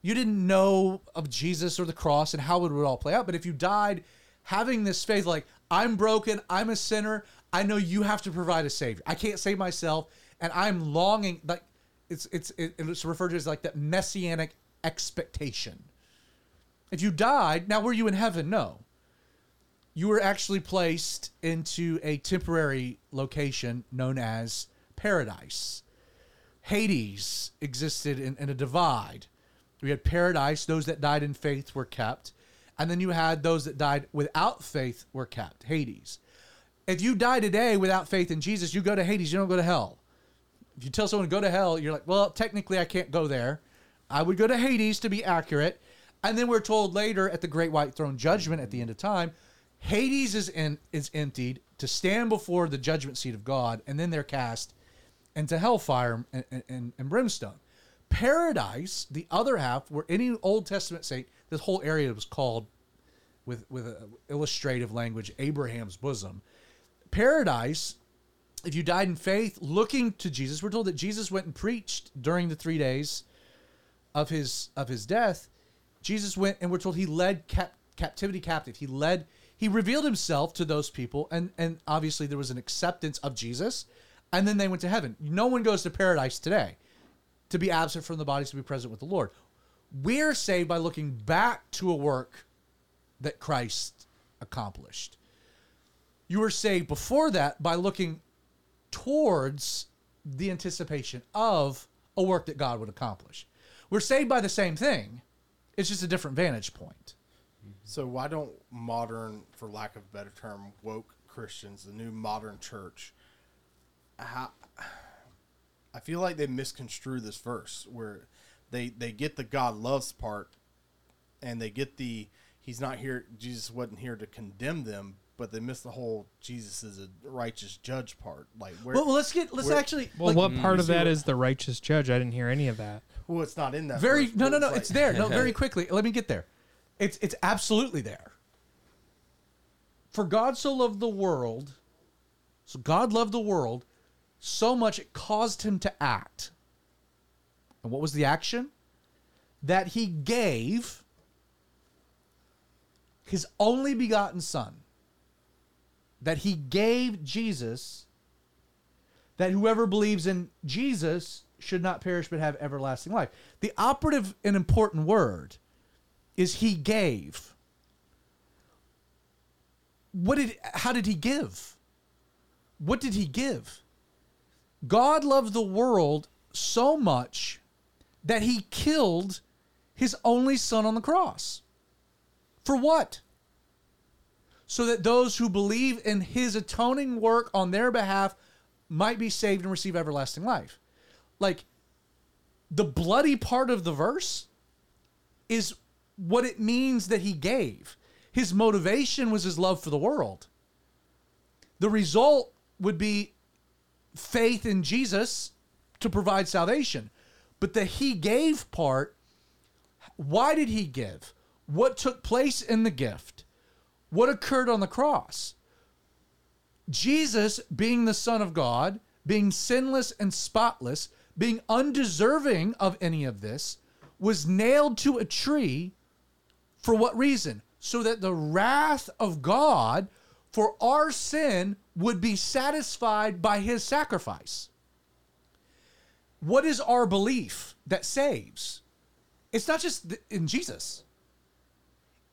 you didn't know of Jesus or the cross and how it would all play out. But if you died having this faith, like, I'm broken, I'm a sinner, I know you have to provide a savior. I can't save myself, and I'm longing like it's it's it's referred to as like that messianic expectation. If you died, now were you in heaven? No. You were actually placed into a temporary location known as paradise. Hades existed in, in a divide. We had paradise, those that died in faith were kept. And then you had those that died without faith were kept, Hades. If you die today without faith in Jesus, you go to Hades, you don't go to hell. If you tell someone to go to hell, you're like, well, technically I can't go there. I would go to Hades to be accurate. And then we're told later at the great white throne judgment at the end of time, Hades is in, is emptied to stand before the judgment seat of God, and then they're cast into hellfire and, and, and brimstone. Paradise, the other half, where any Old Testament saint, this whole area was called with with illustrative language, Abraham's bosom. Paradise, if you died in faith, looking to Jesus, we're told that Jesus went and preached during the three days of his of his death. Jesus went and we're told he led cap- captivity captive. He led he revealed himself to those people and and obviously there was an acceptance of Jesus and then they went to heaven. No one goes to paradise today to be absent from the bodies to be present with the Lord. We're saved by looking back to a work that Christ accomplished. You were saved before that by looking towards the anticipation of a work that God would accomplish. We're saved by the same thing. It's just a different vantage point. So why don't modern, for lack of a better term, woke Christians, the new modern church, how, I feel like they misconstrue this verse where they they get the God loves part, and they get the He's not here. Jesus wasn't here to condemn them, but they miss the whole Jesus is a righteous judge part. Like where? Well, let's get let's where- actually Well, like, what part mm, of see that what- is the righteous judge? I didn't hear any of that. well, it's not in that. very verse, no no but no like- it's there no very quickly let me get there it's it's absolutely there for god so loved the world so god loved the world so much it caused him to act and what was the action that he gave his only begotten son that he gave jesus that whoever believes in jesus should not perish but have everlasting life. The operative and important word is he gave. What did how did he give? What did he give? God loved the world so much that he killed his only son on the cross. For what? So that those who believe in his atoning work on their behalf might be saved and receive everlasting life. Like the bloody part of the verse is what it means that he gave. His motivation was his love for the world. The result would be faith in Jesus to provide salvation. But the he gave part, why did he give? What took place in the gift? What occurred on the cross? Jesus, being the Son of God, being sinless and spotless, being undeserving of any of this, was nailed to a tree for what reason? So that the wrath of God for our sin would be satisfied by his sacrifice. What is our belief that saves? It's not just in Jesus.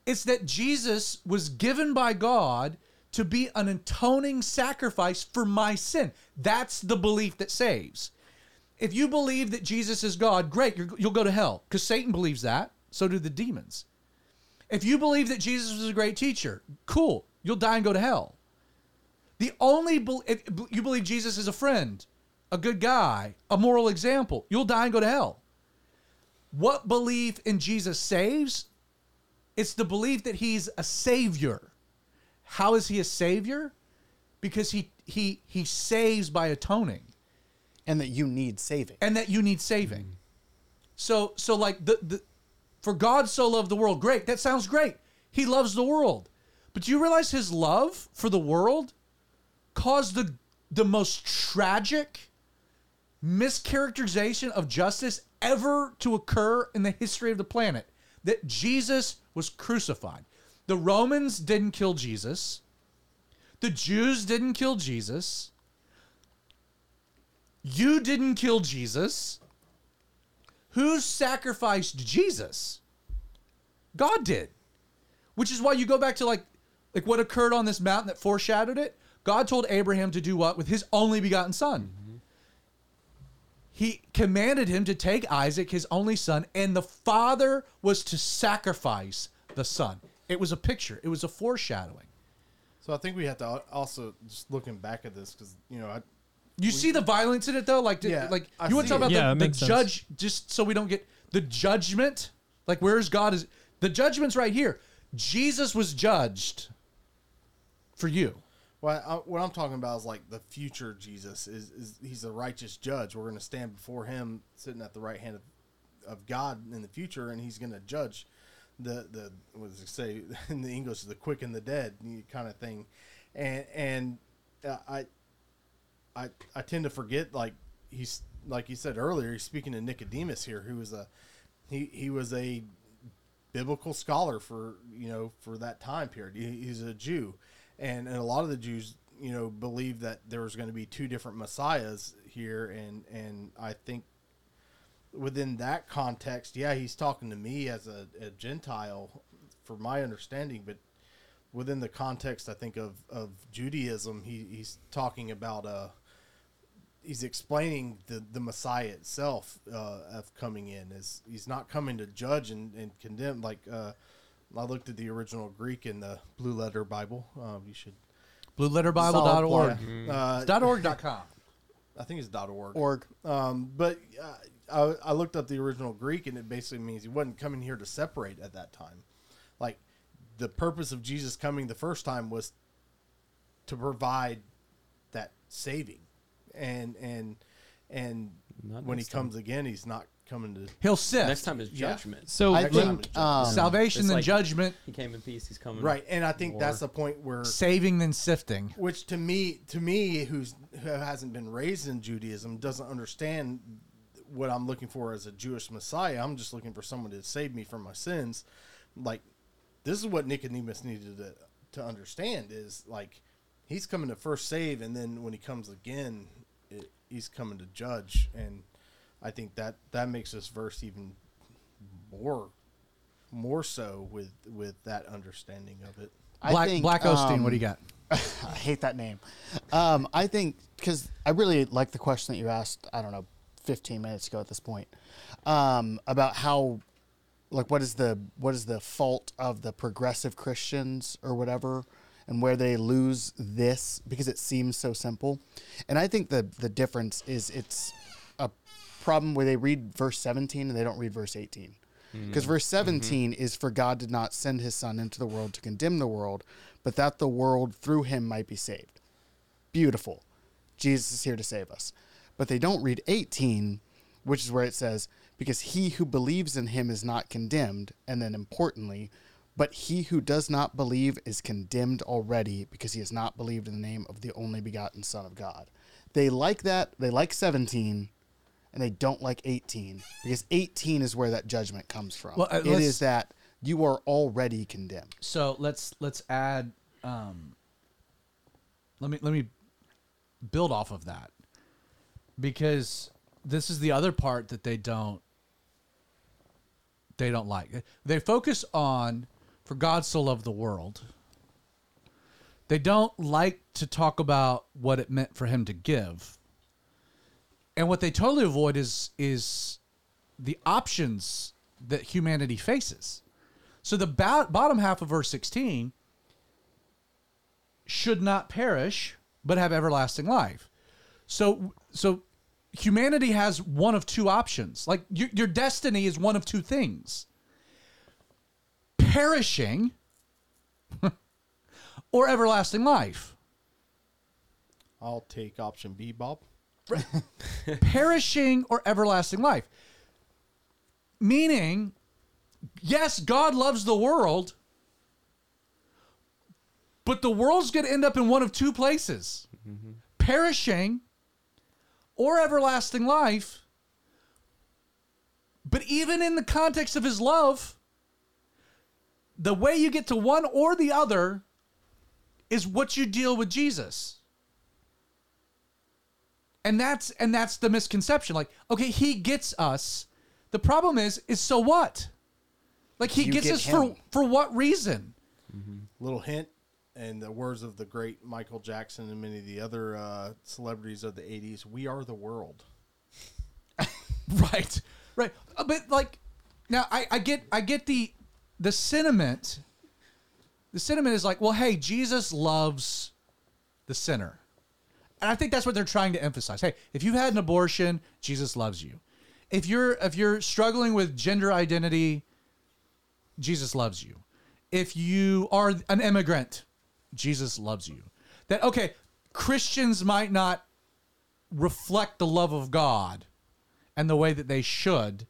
It's that Jesus was given by God to be an atoning sacrifice for my sin. That's the belief that saves. If you believe that Jesus is God, great, you will go to hell because Satan believes that. So do the demons. If you believe that Jesus was a great teacher, cool, you'll die and go to hell. The only be- you believe Jesus is a friend, a good guy, a moral example, you'll die and go to hell. What belief in Jesus saves? It's the belief that he's a savior. How is he a savior? Because he he he saves by atoning. And that you need saving. And that you need saving. So so like the the for God so loved the world. Great. That sounds great. He loves the world. But do you realize his love for the world caused the the most tragic mischaracterization of justice ever to occur in the history of the planet? That Jesus was crucified. The Romans didn't kill Jesus. The Jews didn't kill Jesus. You didn't kill Jesus. Who sacrificed Jesus? God did. Which is why you go back to like like what occurred on this mountain that foreshadowed it. God told Abraham to do what with his only begotten son. Mm-hmm. He commanded him to take Isaac, his only son, and the father was to sacrifice the son. It was a picture. It was a foreshadowing. So I think we have to also just looking back at this because you know I you we, see the violence in it though, like yeah, like I you want to talk about yeah, the, the judge, just so we don't get the judgment. Like where's God? Is the judgment's right here? Jesus was judged for you. Well, I, what I'm talking about is like the future Jesus is, is he's a righteous judge. We're going to stand before him, sitting at the right hand of, of God in the future, and he's going to judge the the what does it say in the English the quick and the dead kind of thing, and and uh, I I I tend to forget like he's like you said earlier. He's speaking to Nicodemus here, who was a he he was a biblical scholar for you know for that time period. He, he's a Jew, and and a lot of the Jews you know believed that there was going to be two different messiahs here, and and I think within that context, yeah, he's talking to me as a, a Gentile, for my understanding, but within the context, I think of of Judaism, he, he's talking about uh he's explaining the the Messiah itself uh, of coming in. Is he's not coming to judge and, and condemn. Like uh, I looked at the original Greek in the Blue Letter Bible. Um, you should blueletterbible.org. Mm. Uh, dot .org.com. I think it's dot .org. Org. Um, but uh, I, I looked up the original Greek and it basically means he wasn't coming here to separate at that time. Like the purpose of Jesus coming the first time was to provide that saving and and and not when he comes time. again, he's not coming to. He'll sit. Next time is judgment. Yeah. So I think um, salvation then like judgment. He came in peace. He's coming. Right, and I think that's the point where saving then sifting. Which to me, to me, who's who hasn't been raised in Judaism, doesn't understand what I'm looking for as a Jewish Messiah. I'm just looking for someone to save me from my sins. Like this is what Nicodemus needed to to understand is like he's coming to first save, and then when he comes again, it, he's coming to judge. And I think that that makes this verse even more more so with with that understanding of it. Black, I think, Black Osteen, what do you um, got? I hate that name. Um, I think because I really like the question that you asked. I don't know, 15 minutes ago at this point, um, about how, like, what is the what is the fault of the progressive Christians or whatever, and where they lose this because it seems so simple, and I think the the difference is it's a problem where they read verse 17 and they don't read verse 18. Because verse mm-hmm. 17 is for God did not send his son into the world to condemn the world, but that the world through him might be saved. Beautiful. Jesus is here to save us. But they don't read 18, which is where it says, because he who believes in him is not condemned. And then importantly, but he who does not believe is condemned already because he has not believed in the name of the only begotten Son of God. They like that. They like 17 and they don't like 18 because 18 is where that judgment comes from. Well, uh, it that you are already condemned. So let's let's add. Um, let me let me build off of that because this is the other part that they don't they don't like. They focus on for God so loved the world. They don't like to talk about what it meant for him to give. And what they totally avoid is is the options that humanity faces. So the bo- bottom half of verse 16 should not perish but have everlasting life. So so humanity has one of two options. Like your, your destiny is one of two things. Perishing or everlasting life. I'll take option B, Bob. perishing or everlasting life. Meaning, yes, God loves the world, but the world's going to end up in one of two places perishing or everlasting life. But even in the context of his love, the way you get to one or the other is what you deal with Jesus and that's and that's the misconception. Like okay he gets us. The problem is is so what? Like he You gets get us for him. for what reason? Little hint, and the words of the great Michael Jackson and many of the other uh, celebrities of the '80s: "We are the world." right right. Uh, but like now i i get i get the the sentiment. The sentiment is like well hey jesus loves the sinner and i think that's what they're trying to emphasize hey if you've had an abortion jesus loves you if you're if you're struggling with gender identity jesus loves you if you are an immigrant jesus loves you that okay christians might not reflect the love of god and the way that they should.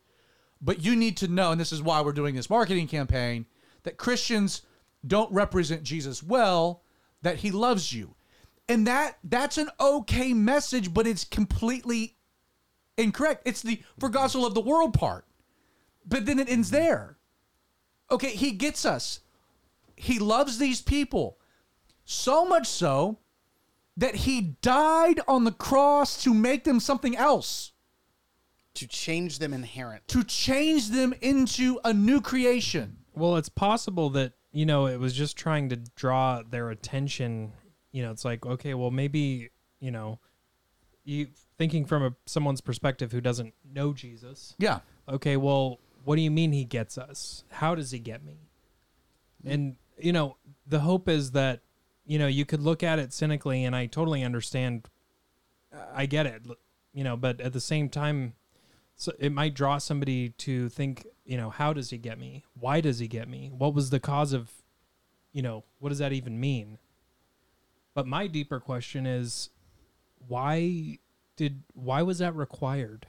But you need to know, and this is why we're doing this marketing campaign, that Christians don't represent Jesus well, that he loves you. And that that's an okay message, but it's completely incorrect. It's the for God so loved the world part. But then it ends there. Okay, he gets us. He loves these people. So much so that he died on the cross to make them something else To change them inherent. to change them into a new creation. Well, it's possible that, you know, it was just trying to draw their attention. You know, it's like, okay, well, maybe, you know, you thinking from a, someone's perspective who doesn't know Jesus. Yeah. Okay, well, what do you mean he gets us? How does he get me? And, you know, the hope is that, you know, you could look at it cynically, and I totally understand. Uh, I get it, you know, but at the same time, so it might draw somebody to think, you know, how does he get me? Why does he get me? What was the cause of, you know, what does that even mean? But my deeper question is, why did why was that required?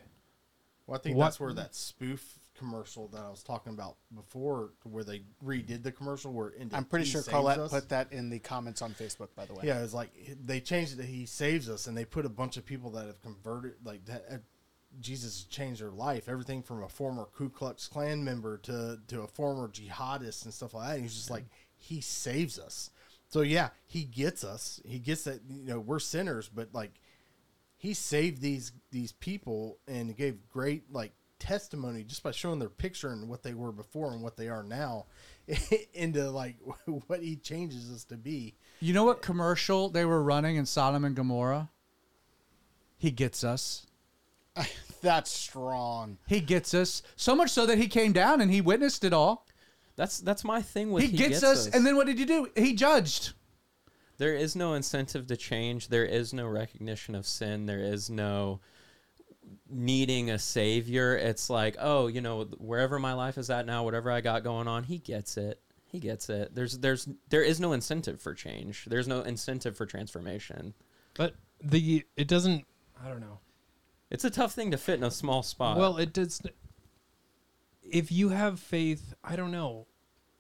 Well, I think What- that's where that spoof commercial that I was talking about before, where they redid the commercial, where it ended, I'm pretty sure saves Colette us." put that in the comments on Facebook, by the way. Yeah, it's like they changed it. He saves us, and they put a bunch of people that have converted, like that. uh, Jesus changed their life. Everything from a former Ku Klux Klan member to to a former jihadist and stuff like that. And he's just like he saves us. So yeah, he gets us. He gets that. You know, we're sinners, but like he saved these these people and gave great like testimony just by showing their picture and what they were before and what they are now into like what he changes us to be. You know what commercial they were running in Sodom and Gomorrah? He gets us. That's strong. He gets us. So much so that he came down and he witnessed it all. That's that's my thing with He, gets, us, and then what did you do? He judged. there is no incentive to change. There is no recognition of sin. There is no needing a savior. It's like, oh, you know, wherever my life is at now, whatever I got going on, he gets it. He gets it. There's there's there is no incentive for change. There's no incentive for transformation. But the it doesn't. I don't know. It's a tough thing to fit in a small spot. Well, it does. If you have faith, I don't know.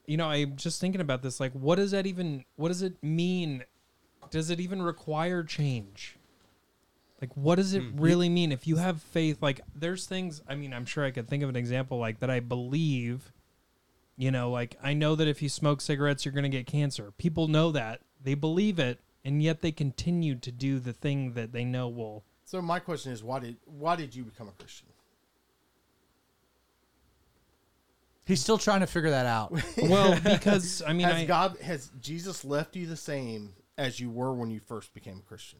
You know, I'm just thinking about this. Like, what does that even? What does it mean? Does it even require change? Like, what does it hmm. really mean? If you have faith, like, there's things. I mean, I'm sure I could think of an example like that. I believe. You know, like I know that if you smoke cigarettes, you're going to get cancer. People know that. They believe it, and yet they continue to do the thing that they know will. So my question is, why did why did you become a Christian? He's still trying to figure that out. Well, because I mean, has I, God has Jesus left you the same as you were when you first became a Christian?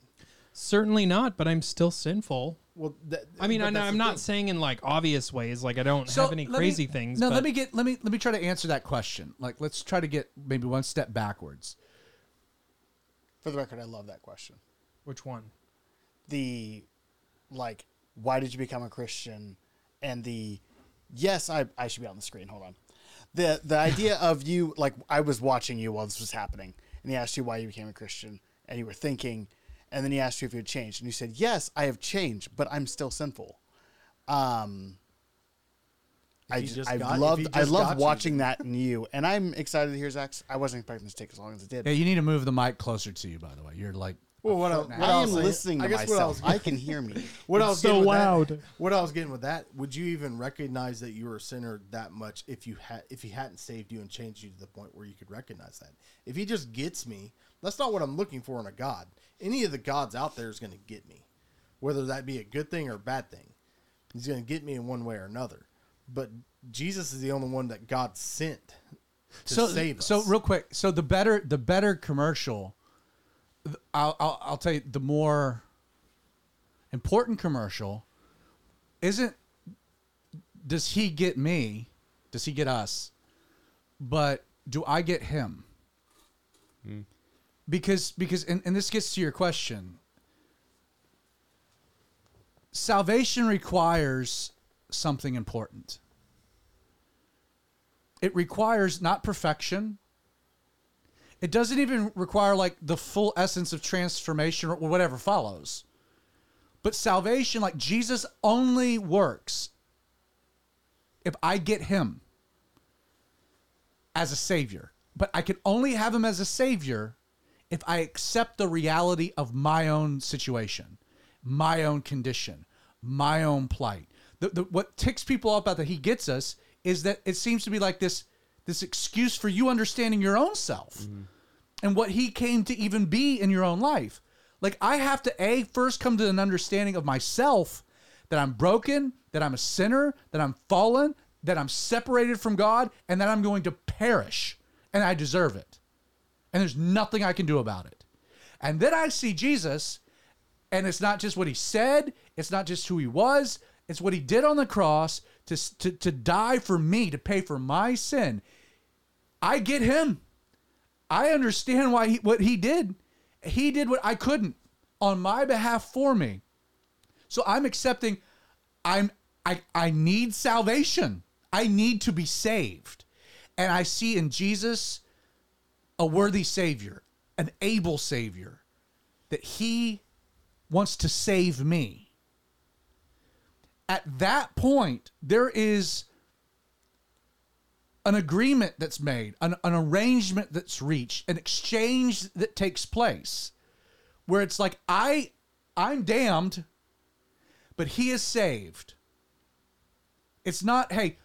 Certainly not, but I'm still sinful. Well, that, I mean, I, I'm the not thing. saying in like obvious ways, like I don't have any let me- crazy things. No, but let me get let me let me try to answer that question. Like, let's try to get maybe one step backwards. For the record, I love that question. Which one? The like, why did you become a Christian? And the yes, I I should be on the screen. Hold on. The the idea of you like I was watching you while this was happening, and he asked you why you became a Christian, and you were thinking, and then he asked you if you had changed, and you said, "Yes, I have changed, but I'm still sinful." Um, I he just, just I got- loved I just got loved you, watching that in you, and I'm excited to hear Zach's. I wasn't expecting this to take as long as it did. Yeah, you need to move the mic closer to you. By the way, you're like Well, what I, what I I am saying- listening I to guess what I myself. was I can hear me. What I was so loud. That, what I was getting with that, would you even recognize that you were a sinner that much if you had if he hadn't saved you and changed you to the point where you could recognize that? If he just gets me, that's not what I'm looking for in a god. Any of the gods out there is going to get me, whether that be a good thing or a bad thing. He's going to get me in one way or another. But Jesus is the only one that God sent to so save us. so real quick. So the better the better commercial, th- I'll, I'll I'll tell you the more important commercial isn't does he get me? Does he get us? But do I get him? Hmm. Because because and, and this gets to your question. Salvation requires something important. It requires not perfection. It doesn't even require like the full essence of transformation or whatever follows. But salvation, like Jesus, only works if I get him as a savior. But I can only have him as a savior if I accept the reality of my own situation, my own condition, my own plight. The, the, what ticks people off about that he gets us is that it seems to be like this this excuse for you understanding your own self mm-hmm. And what he came to even be in your own life. Like I have to a first come to an understanding of myself that I'm broken, that I'm a sinner, that I'm fallen, that I'm separated from God, and that I'm going to perish, and I deserve it. And there's nothing I can do about it. And then I see Jesus, and it's not just what he said, it's not just who he was, it's what he did on the cross to, to, to die for me, to pay for my sin. I get him. I understand why he, what he did. He did what I couldn't on my behalf for me. So I'm accepting I'm I I need salvation. I need to be saved. And I see in Jesus a worthy savior, an able savior that he wants to save me. At that point, there is an agreement that's made, an, an arrangement that's reached, an exchange that takes place where it's like I I'm damned, but he is saved. It's not, hey,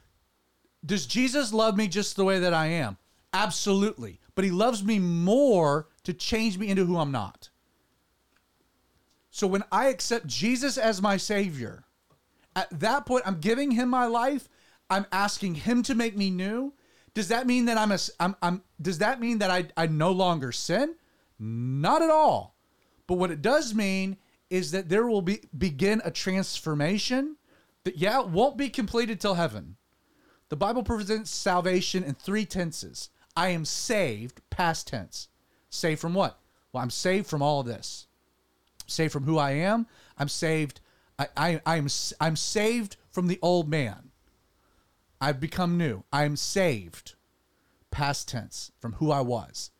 does Jesus love me just the way that I am? Absolutely. But he loves me more to change me into who I'm not. So when I accept Jesus as my Savior, at that point, I'm giving Him my life. I'm asking Him to make me new. Does that mean that I'm a? I'm. I'm does that mean that I I no longer sin? Not at all. But what it does mean is that there will be begin a transformation that yeah won't be completed till heaven. The Bible presents salvation in three tenses. I am saved, past tense. Saved from what? Well, I'm saved from all of this. saved from who I am. I'm saved. I, I, I'm, I'm saved from the old man. I've become new. I'm saved, past tense, from who I was.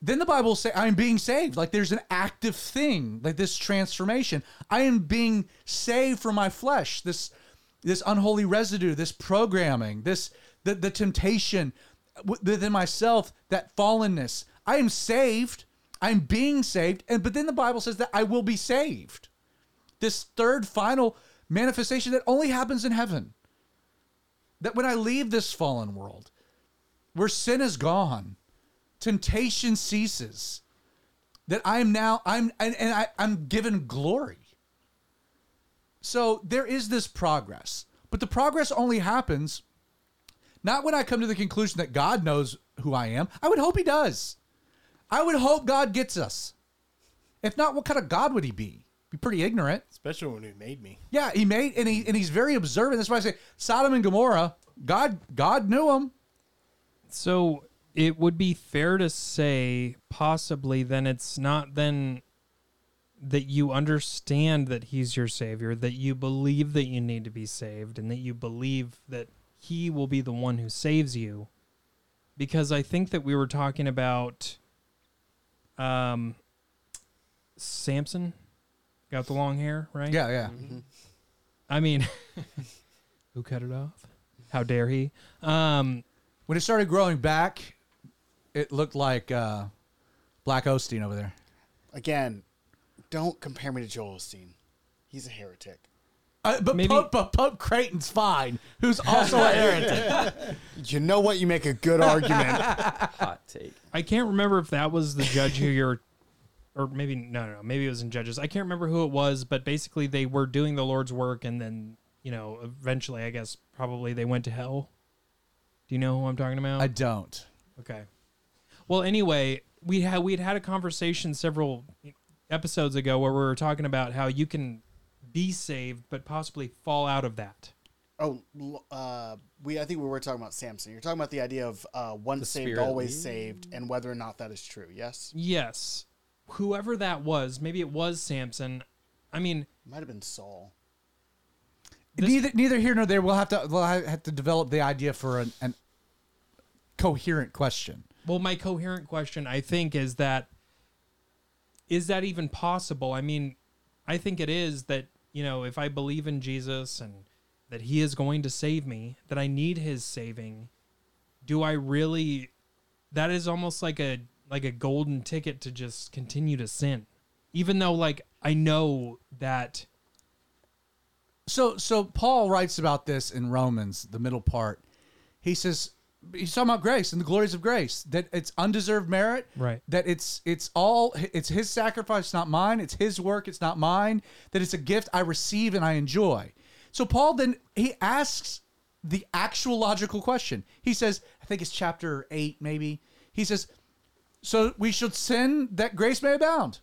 Then the Bible say I'm being saved. Like there's an active thing, like this transformation. I am being saved from my flesh. This this unholy residue, this programming, this the, the temptation within myself, that fallenness. I am saved. I'm being saved. And but then the Bible says that I will be saved. This third final manifestation that only happens in heaven. That when I leave this fallen world, where sin is gone, temptation ceases, that I am now I'm and, and I, I'm given glory. So there is this progress, but the progress only happens not when I come to the conclusion that God knows who I am. I would hope He does. I would hope God gets us. If not, what kind of God would He be? Be pretty ignorant. Especially when He made me. Yeah, He made and he and He's very observant. That's why I say Sodom and Gomorrah. God, God knew them. So it would be fair to say, possibly, then it's not then that you understand that he's your savior, that you believe that you need to be saved, and that you believe that he will be the one who saves you. Because I think that we were talking about um Samson got the long hair, right? Yeah, yeah. I mean who cut it off? How dare he? Um When it started growing back, it looked like uh, Black Osteen over there. Again, don't compare me to Joel Osteen. He's a heretic. Uh, but Maybe- Pope, but Pope Creighton's fine, who's also a heretic. You know what? You make a good argument. Hot take. I can't remember if that was the judge who you're, or maybe no, no, no, maybe it was in Judges. I can't remember who it was, but basically they were doing the Lord's work, and then you know, eventually, I guess probably they went to hell. Do you know who I'm talking about? I don't. okay. Well, anyway, we had we'd had a conversation several episodes ago where we were talking about how you can be saved, but possibly fall out of that. Oh, uh, we. I think we were talking about Samson. You're talking about the idea of uh, once The saved, spirit always saved, and whether or not that is true. Yes, Yes, whoever that was, maybe it was Samson. I mean, might have been Saul. This- neither neither here nor there. We'll have to we'll have to develop the idea for an, an coherent question. Well, my coherent question, I think, is that is that even possible? I mean, I think it is that, you know, if I believe in Jesus and that he is going to save me, that I need his saving, do I really that is almost like a like a golden ticket to just continue to sin. Even though like I know that So so Paul writes about this in Romans, the middle part. He says he's talking about grace and the glories of grace that it's undeserved merit Right. that it's it's all it's his sacrifice not mine it's his work it's not mine that it's a gift i receive and i enjoy so paul then he asks the actual logical question he says i think it's chapter 8 maybe he says so we should sin that grace may abound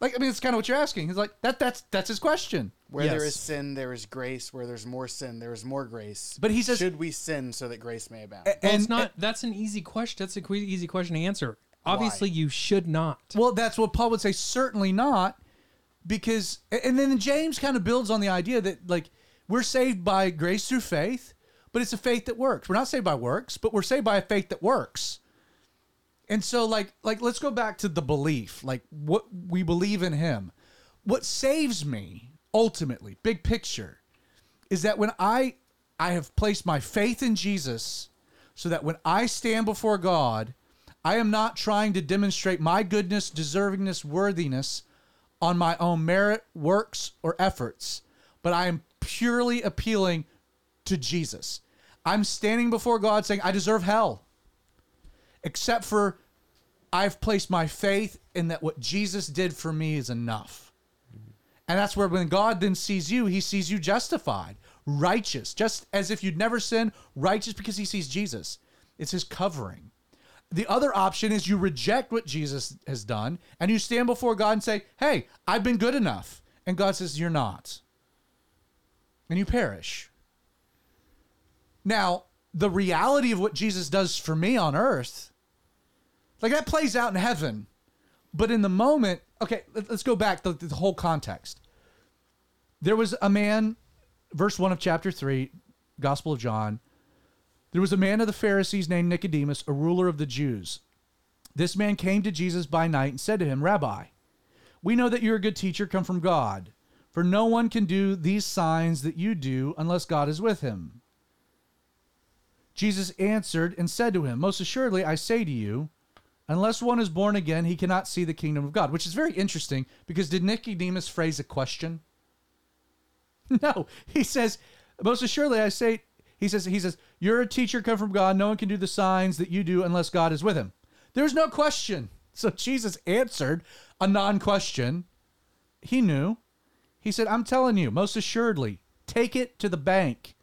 like i mean it's kind of what you're asking he's like that that's that's his question Where there Yes. is sin, there is grace. Where there's more sin, there is more grace. But he says- "Should we sin so that grace may abound?" well, and it's not that's an easy question. That's a que- easy question to answer. Obviously, you should not. Well, that's what Paul would say. Certainly not, because and then James kind of builds on the idea that like we're saved by grace through faith, but it's a faith that works. We're not saved by works, but we're saved by a faith that works. And so, like, like let's go back to the belief, like what we believe in Him. What saves me ultimately, big picture, is that when I I have placed my faith in Jesus, so that when I stand before God, I am not trying to demonstrate my goodness, deservingness, worthiness on my own merit, works, or efforts, but I am purely appealing to Jesus. I'm standing before God saying, I deserve hell, except for I've placed my faith in that what Jesus did for me is enough. And that's where when God then sees you, he sees you justified, righteous, just as if you'd never sinned, righteous because he sees Jesus. It's his covering. The other option is you reject what Jesus has done and you stand before God and say, Hey, I've been good enough. And God says, You're not. And you perish. Now, the reality of what Jesus does for me on earth, like that plays out in heaven. But in the moment, okay, let- let's go back to the whole context. There was a man, verse 1 of chapter 3, Gospel of John. There was a man of the Pharisees named Nicodemus, a ruler of the Jews. This man came to Jesus by night and said to him, Rabbi, we know that you're a good teacher come from God, for no one can do these signs that you do unless God is with him. Jesus answered and said to him, Most assuredly, I say to you, unless one is born again, he cannot see the kingdom of God. Which is very interesting because did Nicodemus phrase a question? No, he says, Most assuredly, I say, he says, he says, You're a teacher come from God. No one can do the signs that you do unless God is with him. There's no question. So Jesus answered a non question. He knew. He said, I'm telling you, most assuredly, take it to the bank.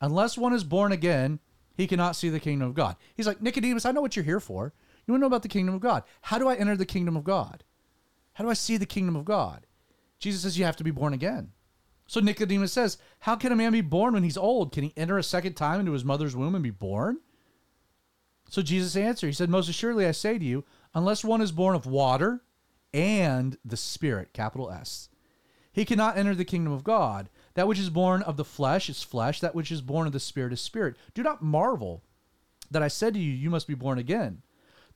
Unless one is born again, he cannot see the kingdom of God. He's like, Nicodemus, I know what you're here for. You want to know about the kingdom of God. How do I enter the kingdom of God? How do I see the kingdom of God? Jesus says, You have to be born again. So Nicodemus says, How can a man be born when he's old? Can he enter a second time into his mother's womb and be born? So Jesus answered, He said, Most assuredly I say to you, unless one is born of water and the Spirit, capital S, he cannot enter the kingdom of God. That which is born of the flesh is flesh, that which is born of the Spirit is spirit. Do not marvel that I said to you, You must be born again.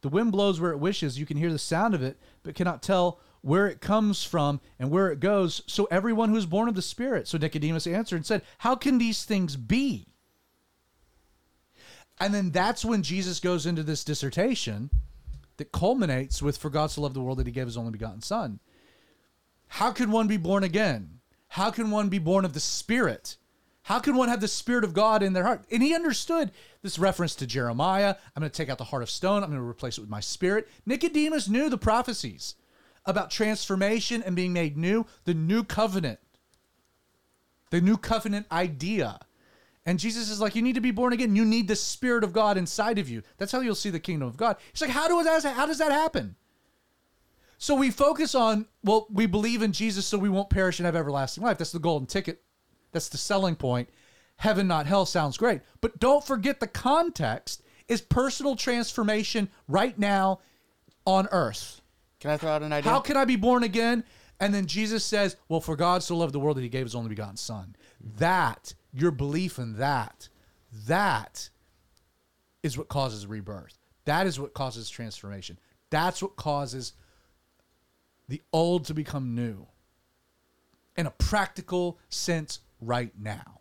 The wind blows where it wishes. You can hear the sound of it, but cannot tell where it comes from and where it goes. So everyone who is born of the Spirit. So Nicodemus answered and said, How can these things be? And then that's when Jesus goes into this dissertation that culminates with, For God so loved the world that he gave his only begotten Son. How can one be born again? How can one be born of the Spirit? How can one have the Spirit of God in their heart? And he understood this reference to Jeremiah. I'm going to take out the heart of stone. I'm going to replace it with my spirit. Nicodemus knew the prophecies about transformation and being made new, the new covenant, the new covenant idea. And Jesus is like, you need to be born again. You need the Spirit of God inside of you. That's how you'll see the kingdom of God. He's like, how, do that, how does that happen? So we focus on, well, we believe in Jesus so we won't perish and have everlasting life. That's the golden ticket. That's the selling point. Heaven, not hell sounds great. But don't forget the context is personal transformation right now on earth. Can I throw out an idea? How can I be born again? And then Jesus says, Well, for God so loved the world that he gave his only begotten Son. That, your belief in that, that is what causes rebirth. That is what causes transformation. That's what causes the old to become new in a practical sense right now.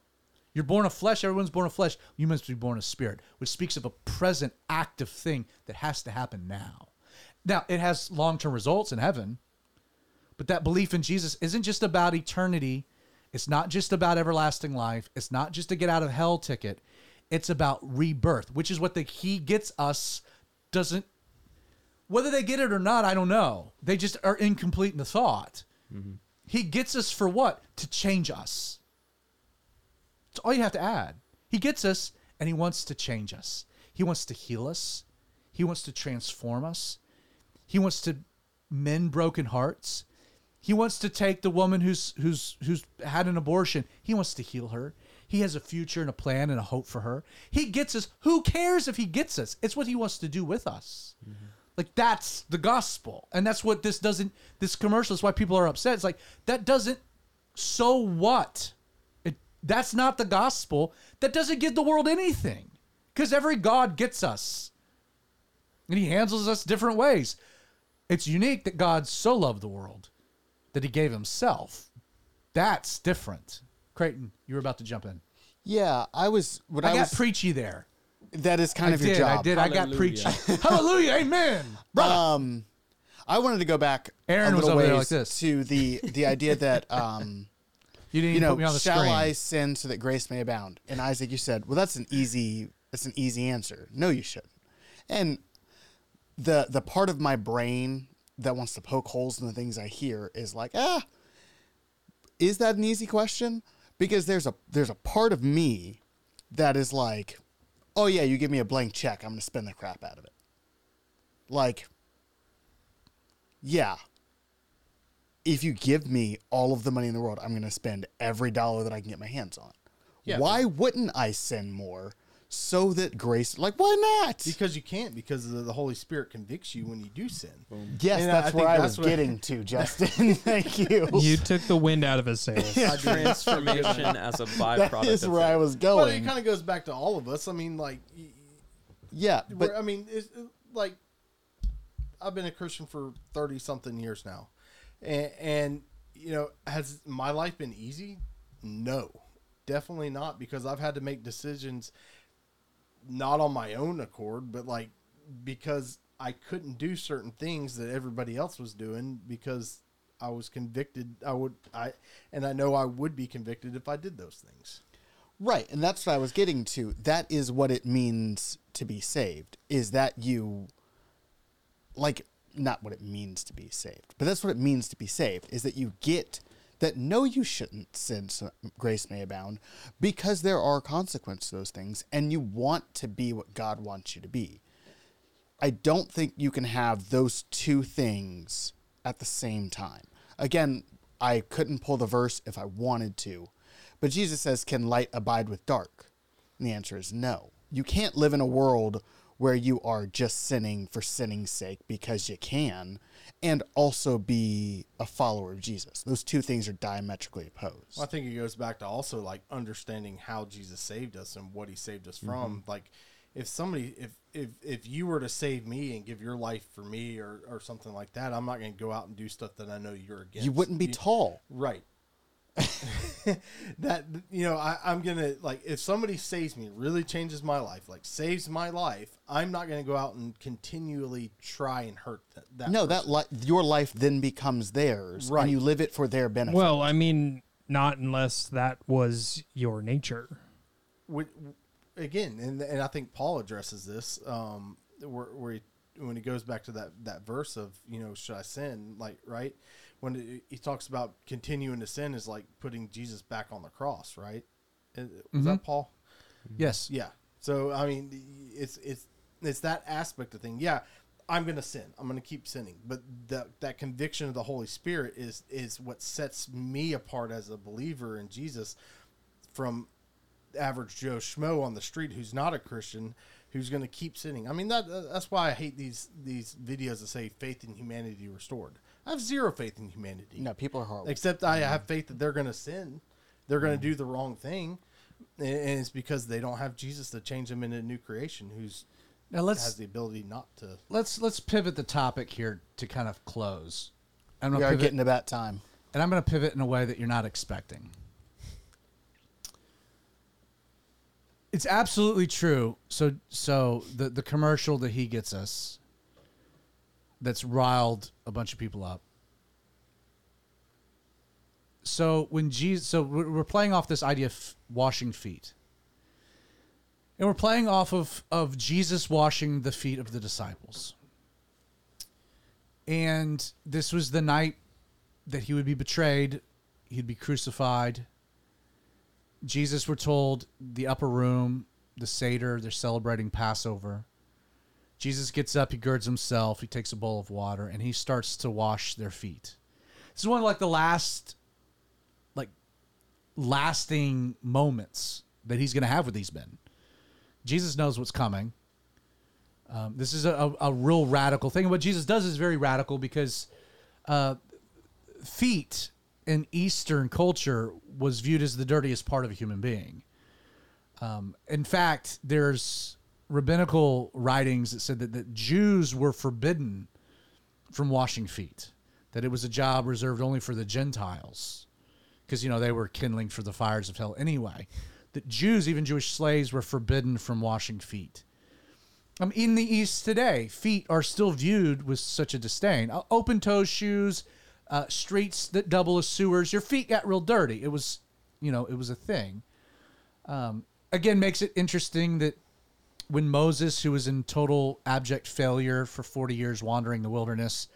You're born of flesh, everyone's born of flesh. You must be born of spirit, which speaks of a present active thing that has to happen now. Now, it has long term results in heaven, but that belief in Jesus isn't just about eternity. It's not just about everlasting life. It's not just a get out of hell ticket. It's about rebirth, which is what the He gets us doesn't. Whether they get it or not, I don't know. They just are incomplete in the thought. Mm-hmm. He gets us for what? To change us. It's all you have to add. He gets us and he wants to change us. He wants to heal us. He wants to transform us. He wants to mend broken hearts. He wants to take the woman who's who's who's had an abortion. He wants to heal her. He has a future and a plan and a hope for her. He gets us. Who cares if he gets us? It's what he wants to do with us. Mm-hmm. Like that's the gospel. And that's what this doesn't this commercial is why people are upset. It's like that doesn't so what? It that's not the gospel. That doesn't give the world anything. Cuz every god gets us. And he handles us different ways. It's unique that God so loved the world that he gave himself. That's different. Creighton, you were about to jump in. yeah, I was. What I, I, got was. preachy there. that is kind I of did. your job. I did. I got preachy. Hallelujah. Amen. Brother. Um, I wanted to go back. Aaron a was little over there like this. to the the idea that um, you didn't you know, put me on the shall screen. I sin so that grace may abound? And Isaac, you said, well, that's an easy that's an easy answer. No, you shouldn't. And the the part of my brain that wants to poke holes in the things I hear is like, ah, is that an easy question? Because there's a there's a part of me that is like, oh yeah, you give me a blank check, I'm gonna spend the crap out of it. Like, yeah. If you give me all of the money in the world, I'm gonna spend every dollar that I can get my hands on. Yeah, Why wouldn't I send more so that grace like why not? Because you can't, because the, the Holy Spirit convicts you when you do sin. yes, And I- I that's think where I that's was what- getting to, Justin. Thank you. You took the wind out of his sails. Transformation as a byproduct. that is of where I sin. was But it going. kind of goes back to all of us. I mean, like, y- yeah, but but I mean, it's, it- like, I've been a Christian for thirty something years now, and, and you know, has my life been easy? No, definitely not, because I've had to make decisions not on my own accord, but like because I couldn't do certain things that everybody else was doing because I was convicted. I would I and I know I would be convicted if I did those things. Right, and that's what I was getting to. That is what it means to be saved. Is that you like not what it means to be saved, but that's what it means to be saved is that you get that no you shouldn't sin so grace may abound because there are consequences to those things and you want to be what God wants you to be. I don't think you can have those two things at the same time. Again, I couldn't pull the verse if I wanted to, but Jesus says, Can light abide with dark? And the answer is no. You can't live in a world where you are just sinning for sinning's sake because you can, and also be a follower of Jesus. Those two things are diametrically opposed. Well, I think it goes back to also like understanding how Jesus saved us and what he saved us from. Mm-hmm. Like if somebody if if if you were to save me and give your life for me or or something like that, I'm not going to go out and do stuff that I know you're against. You wouldn't be tall. right. that you know I, i'm gonna like if somebody saves me really changes my life like saves my life i'm not gonna go out and continually try and hurt that, that no, that li- your life then becomes theirs, Right. and you live it for their benefit. Well, I mean, not unless that was your nature. With, again, and and I think Paul addresses this um, where, where he, when he goes back to that that verse of you know should I sin like right when he talks about continuing to sin is like putting Jesus back on the cross right? Uh, was that Paul? Yes. yeah. So I mean it's it's it's that aspect of thing. Yeah I'm gonna sin. I'm gonna keep sinning. But that that conviction of the Holy Spirit is is what sets me apart as a believer in Jesus from average Joe Schmo on the street who's not a Christian who's going to keep sinning. I mean that that's why I hate these these videos that say faith in humanity restored. I have zero faith in humanity. no, people are horrible. Except I have faith that they're going to sin. They're going to mm. do the wrong thing. And it's because they don't have Jesus to change them into a new creation who's Now let's has the ability not to. let's let's pivot the topic here to kind of close. I'm we are pivot, getting to that time. and I'm going to pivot in a way that you're not expecting. It's absolutely true. So so the the commercial that he gets us that's riled a bunch of people up. So when Jesus so we're playing off this idea of washing feet. And we're playing off of of Jesus washing the feet of the disciples. And this was the night that he would be betrayed, he'd be crucified. Jesus, we're told, the upper room, the Seder, they're celebrating Passover. Jesus gets up, he girds himself, he takes a bowl of water, and he starts to wash their feet. This is one of like the last, like, lasting moments that he's going to have with these men. Jesus knows what's coming. Um, this is a, a, a real radical thing. What Jesus does is very radical because uh, feet in Eastern culture was viewed as the dirtiest part of a human being. Um, in fact, there's rabbinical writings that said that, that Jews were forbidden from washing feet, that it was a job reserved only for the Gentiles, because you know they were kindling for the fires of hell anyway. That Jews, even Jewish slaves, were forbidden from washing feet. Um, in the East today, feet are still viewed with such a disdain. Uh, Open toe shoes, uh, streets that double as sewers. Your feet got real dirty. It was, you know, it was a thing. Um, again, makes it interesting that when Moses, who was in total abject failure for 40 years wandering the wilderness,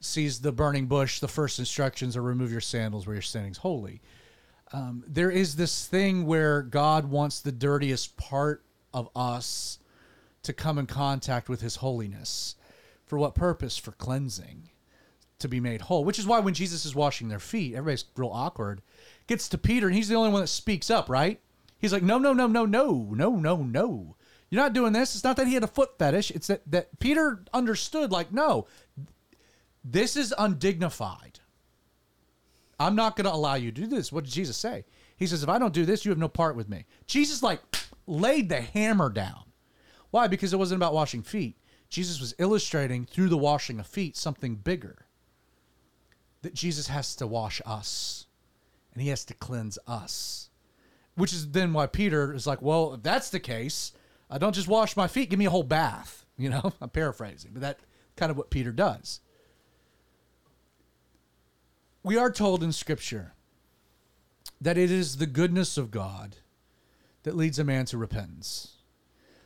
sees the burning bush, the first instructions are remove your sandals where your standing's holy. Um, there is this thing where God wants the dirtiest part of us to come in contact with his holiness. For what purpose? For cleansing, to be made whole. Which is why when Jesus is washing their feet, everybody's real awkward. Gets to Peter, and he's the only one that speaks up, right? He's like, no, no, no, no, no, no, no, no. You're not doing this. It's not that he had a foot fetish. It's that, that Peter understood, like, no, this is undignified. I'm not going to allow you to do this. What did Jesus say? He says, if I don't do this, you have no part with me. Jesus, like, laid the hammer down. Why? Because it wasn't about washing feet. Jesus was illustrating through the washing of feet something bigger. That Jesus has to wash us and he has to cleanse us. Which is then why Peter is like, well, if that's the case, uh, don't just wash my feet, give me a whole bath. You know, I'm paraphrasing, but that kind of what Peter does. We are told in Scripture that it is the goodness of God that leads a man to repentance.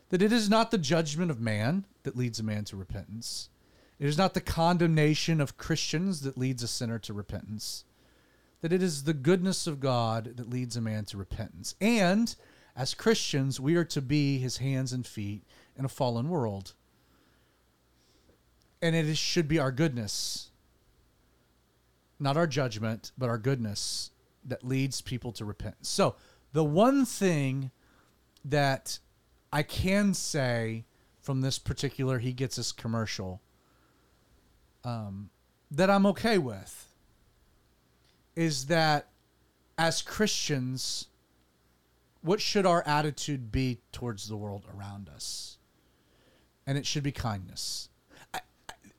That it is not the judgment of man that leads a man to repentance. It is not the condemnation of Christians that leads a sinner to repentance. That it is the goodness of God that leads a man to repentance. And as Christians, we are to be his hands and feet in a fallen world. And it should be our goodness, not our judgment, but our goodness that leads people to repentance. So, the one thing that I can say from this particular He Gets Us commercial um, that I'm okay with is that as Christians, what should our attitude be towards the world around us? And it should be kindness. I,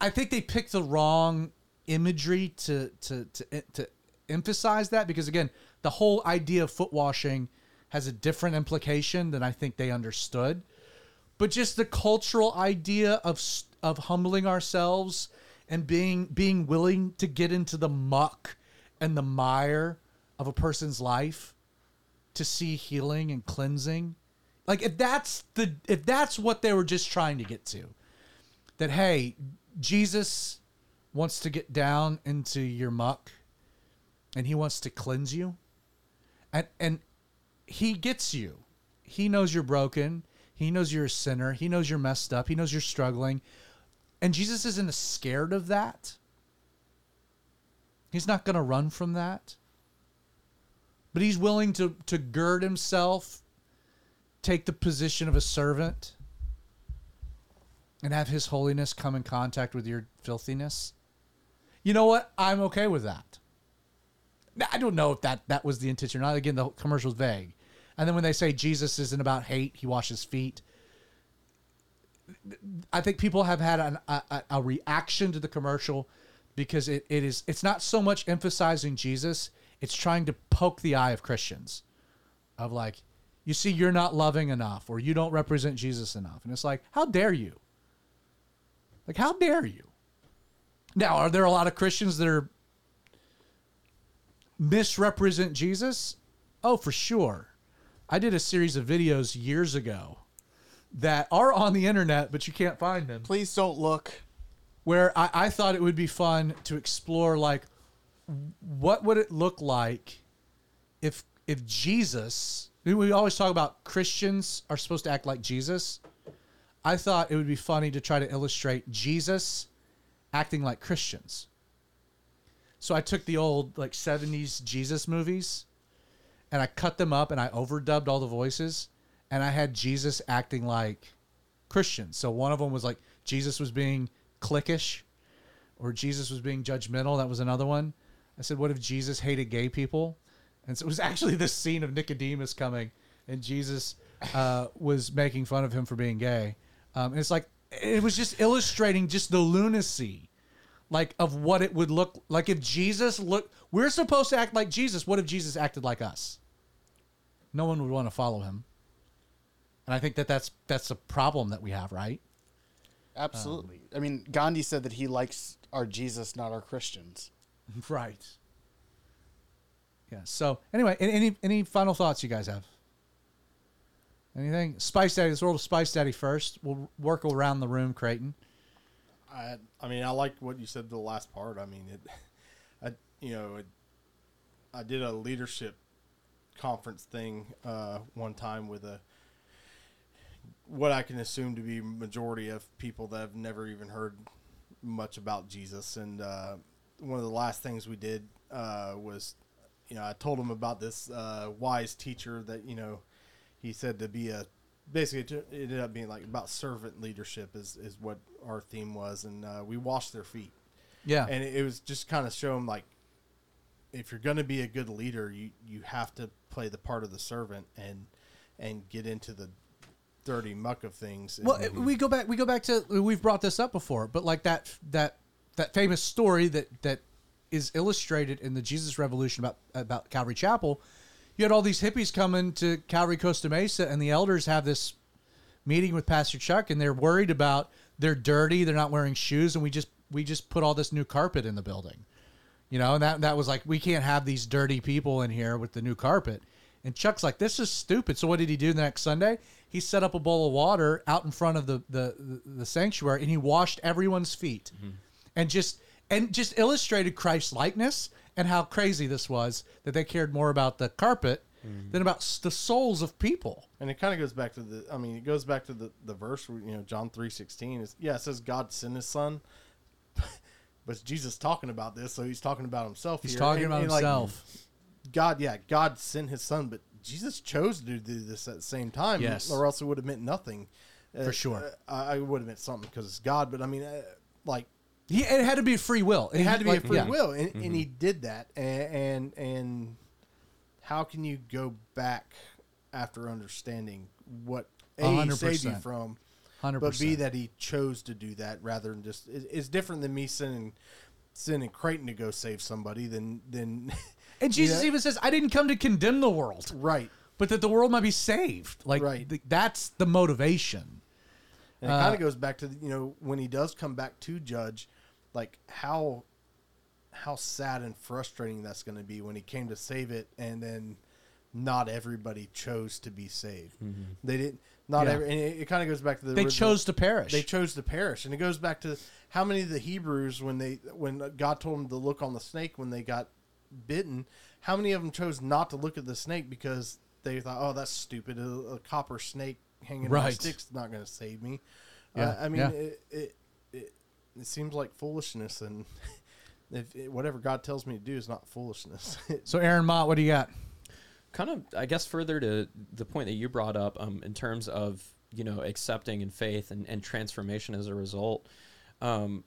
I think they picked the wrong imagery to, to, to, eh, to emphasize that because, again, the whole idea of foot washing has a different implication than I think they understood. But just the cultural idea of of humbling ourselves and being being willing to get into the muck and the mire of a person's life to see healing and cleansing. Like if that's the if that's what they were just trying to get to. That hey, Jesus wants to get down into your muck and he wants to cleanse you. And and he gets you. He knows you're broken. He knows you're a sinner. He knows you're messed up. He knows you're struggling. And Jesus isn't scared of that. He's not going to run from that. But he's willing to, to gird himself, take the position of a servant, and have his holiness come in contact with your filthiness. You know what? I'm okay with that. I don't know if that, that was the intention or not. Again, the commercial's vague. And then when they say Jesus isn't about hate, he washes feet. I think people have had an, a, a reaction to the commercial because it, it is it's not so much emphasizing Jesus, it's trying to poke the eye of Christians. Of like, you see, you're not loving enough, or you don't represent Jesus enough. And it's like, how dare you? Like, how dare you? Now, are there a lot of Christians that are misrepresent Jesus? Oh, for sure. I did a series of videos years ago that are on the internet, but you can't find them. Please don't look. Where I, I thought it would be fun to explore, like, what would it look like if if Jesus? We always talk about Christians are supposed to act like Jesus. I thought it would be funny to try to illustrate Jesus acting like Christians. So I took the old like 70s Jesus movies and I cut them up and I overdubbed all the voices and I had Jesus acting like Christians. So one of them was like Jesus was being cliquish or Jesus was being judgmental. That was another one. I said, what if Jesus hated gay people? And so it was actually this scene of Nicodemus coming and Jesus uh, was making fun of him for being gay. Um, and it's like, it was just illustrating just the lunacy like of what it would look like if Jesus look we're supposed to act like Jesus. What if Jesus acted like us? No one would want to follow him. And I think that that's that's a problem that we have, right? Absolutely. Um, I mean, Gandhi said that he likes our Jesus, not our Christians. Right. Yeah. So anyway, any any final thoughts you guys have? Anything? Spice Daddy. Let's roll to Spice Daddy first. We'll work around the room, Creighton. I I mean I like what you said the last part. I mean it, I you know it, I did a leadership conference thing uh, one time with a what I can assume to be majority of people that have never even heard much about Jesus. And uh, one of the last things we did uh, was, you know, I told them about this uh, wise teacher that you know he said to be a basically it ended up being like about servant leadership is is what our theme was, and uh, we washed their feet. Yeah. and it, it was just kind of show them like if you're going to be a good leader, you you have to play the part of the servant and and get into the dirty muck of things. Well, we go back. We go back to we've brought this up before, but like that that that famous story that that is illustrated in the Jesus Revolution about about Calvary Chapel. You had all these hippies coming to Calvary Costa Mesa, and the elders have this meeting with Pastor Chuck, and they're worried about they're dirty, they're not wearing shoes, and we just we just put all this new carpet in the building, you know, and that that was like we can't have these dirty people in here with the new carpet. And Chuck's like, this is stupid. So what did he do the next Sunday? He set up a bowl of water out in front of the the, the, sanctuary, and he washed everyone's feet, mm-hmm. And just and just illustrated Christ's likeness and how crazy this was that they cared more about the carpet than about the souls of people. And it kind of goes back to the. I mean, it goes back to the the verse. Where, you know, John three sixteen is yeah. It says God sent His Son, but Jesus talking about this, so he's talking about himself. He's here. talking And- about and, like, himself. God, yeah, God sent His Son, but Jesus chose to do this at the same time. Yes. or else it would have meant nothing. For sure. uh, I, I would have meant something because it's God. But I mean, uh, like He, it had to be free will. it had to be like, a free yeah. will, and, and he did that. And, and and how can you go back after understanding what A a hundred he saved you from, Hundred but b that he chose to do that rather than just it, it's different than me sending sending Creighton to go save somebody than than And Jesus Yeah. even says, "I didn't come to condemn the world, right. but that the world might be saved." Like, Right. th- that's the motivation. And it Uh, kind of goes back to you know when he does come back to judge, like how how sad and frustrating that's going to be when he came to save it and then not everybody chose to be saved. They didn't. Not Yeah. every. And it, it kind of goes back to the. They original- chose to perish. They chose to perish, and it goes back to how many of the Hebrews when they when God told them to look on the snake when they got bitten, how many of them chose not to look at the snake because they thought, oh, that's stupid. A, a copper snake hanging on a Right. stick's not going to save me. Yeah, Uh, I mean, yeah. it, it it it seems like foolishness, and if it, whatever God tells me to do is not foolishness. so, Aaron Mott, what do you got? kind of i guess further to the point that you brought up um, in terms of you know accepting and faith and, and transformation as a result um,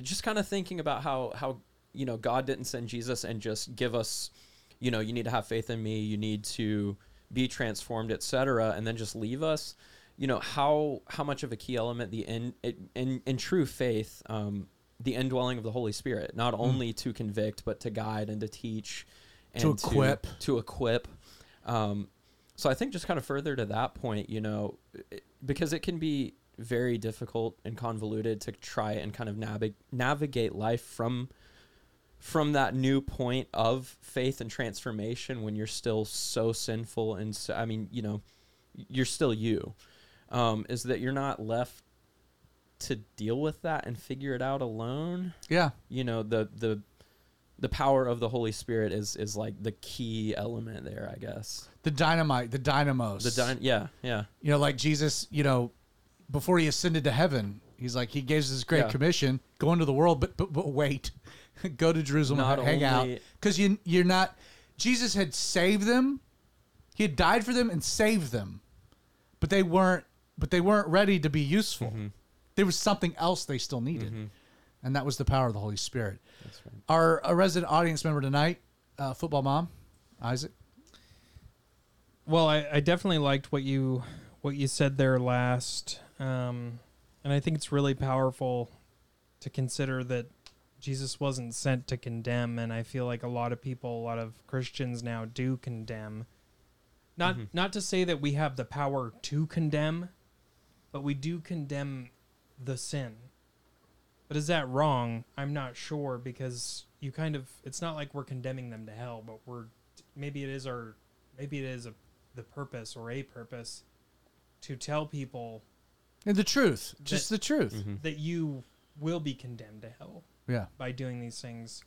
just kind of thinking about how how you know god didn't send jesus and just give us you know you need to have faith in me you need to be transformed etc and then just leave us you know how how much of a key element the in in, in true faith um, the indwelling of the holy spirit not only to convict but to guide and to teach and To equip. to equip. Um, so I think just kind of further to that point, you know, it, because it can be very difficult and convoluted to try and kind of navig- navigate life from from that new point of faith and transformation when you're still so sinful and so, I mean, you know, you're still you. Um, is that you're not left to deal with that and figure it out alone? Yeah, you know the the the power of the Holy Spirit is is like the key element there, I guess. the dynamite, the dynamos. The dy- yeah, yeah, you know, like Jesus, you know, before he ascended to heaven, he's like he gives this great Yeah. commission, go into the world, but but, but wait, go to Jerusalem, Not hang out, because you you're not. Jesus had saved them, he had died for them and saved them, but they weren't. But they weren't ready to be useful. Mm-hmm. There was something else they still needed, and that was the power of the Holy Spirit. that's right. Our a resident audience member tonight, uh, football mom, Isaac. Well, I, I definitely liked what you what you said there last, um, and I think it's really powerful to consider that Jesus wasn't sent to condemn, and I feel like a lot of people, a lot of Christians now do condemn. Not not to say that we have the power to condemn, but we do condemn the sin. But is that wrong? I'm not sure because you kind of it's not like we're condemning them to hell, but we're maybe it is our maybe it is a the purpose or a purpose to tell people And the truth, just the truth. Mm-hmm. that you will be condemned to hell Yeah. by doing these things.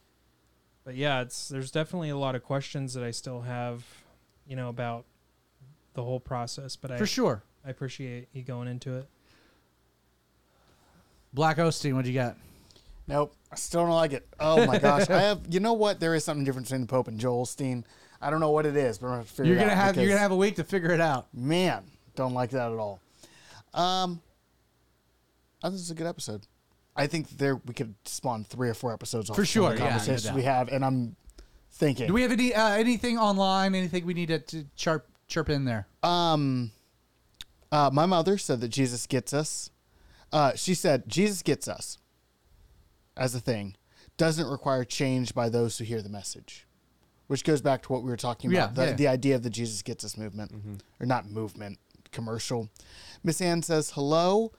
But yeah, it's there's definitely a lot of questions that I still have, you know, about the whole process. But I For sure. I appreciate you going into it. Black Osteen, what do you got? Nope, I still don't like it. Oh my gosh, I have. You know what? There is something different between the Pope and Joel Osteen. I don't know what it is, but I'm gonna figure You're gonna out have you're gonna have a week to figure it out. man, don't like that at all. Um, I think this is a good episode. I think there we could spawn three or four episodes off For some of sure, the yeah, no conversations we have, and I'm thinking. Do we have any uh, anything online? Anything we need to, to chirp chirp in there? Um, uh, my mother said that Jesus gets us. Uh, she said Jesus gets us as a thing doesn't require change by those who hear the message, which goes back to what we were talking about Yeah, the, yeah. the idea of the Jesus gets us movement, or not movement, commercial. Miss Ann says hello.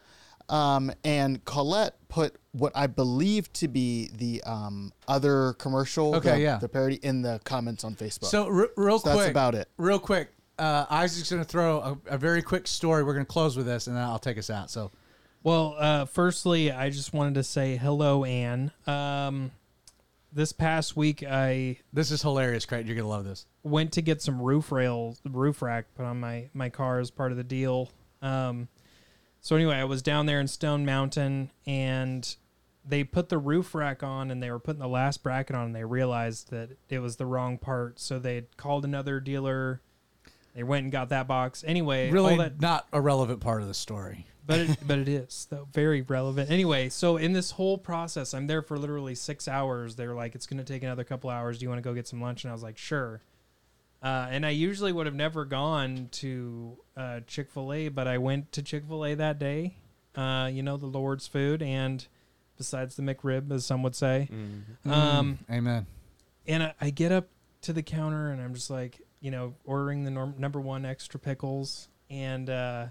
Um, and Colette put what I believe to be the um, other commercial, Okay, the, yeah. the parody in the comments on Facebook. So r- real So quick, that's about it. Real quick, uh, Isaac's gonna throw a, a very quick story. We're gonna close with this, and then I'll take us out. So Well, uh, firstly, I just wanted to say hello, Anne. Um, this past week, I this is hilarious, Craig. You're gonna love this. went to get some roof rails, roof rack put on my my car as part of the deal. Um, so anyway, I was down there in Stone Mountain, and they put the roof rack on, and they were putting the last bracket on, and they realized that it was the wrong part. So they called another dealer. They went and got that box. Anyway, Really all that, not a relevant part of the story. but it, but it is though very relevant. Anyway, so in this whole process, I'm there for literally six hours. They're like, it's going to take another couple hours. Do you want to go get some lunch? And I was like, sure. Uh, and I usually would have never gone to uh, Chick Fil A, but I went to Chick Fil A that day. Uh, you know, the Lord's food, and besides the McRib, as some would say. Um, Amen. and I, I get up to the counter and I'm just like, you know, ordering the norm, number one extra pickles, and uh,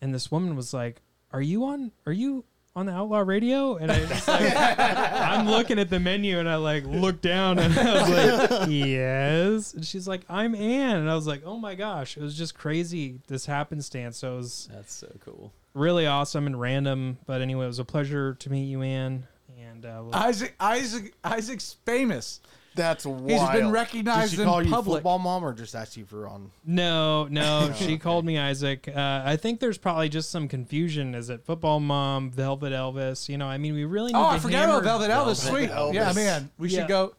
and this woman was like, "Are you on? Are you on the Outlaw Radio?" And I was like, I'm looking at the menu and I like look down and I was like, "Yes," and she's like, "I'm Ann," and I was like, "Oh my gosh!" It was just crazy this happenstance. So it was That's so cool. really awesome and random. But anyway, it was a pleasure to meet you, Ann. And uh, we'll- Isaac, Isaac, Isaac's famous. That's wild. He's been Did she in call you football mom or just ask you for on? No, no, she called me Isaac. Uh, I think there's probably just some confusion. Is it football mom, Velvet Elvis? You know, I mean, we really need Oh, to I forgot about Velvet Elvis. Velvet Sweet. Elvis. Yeah, man. We Yeah. should go.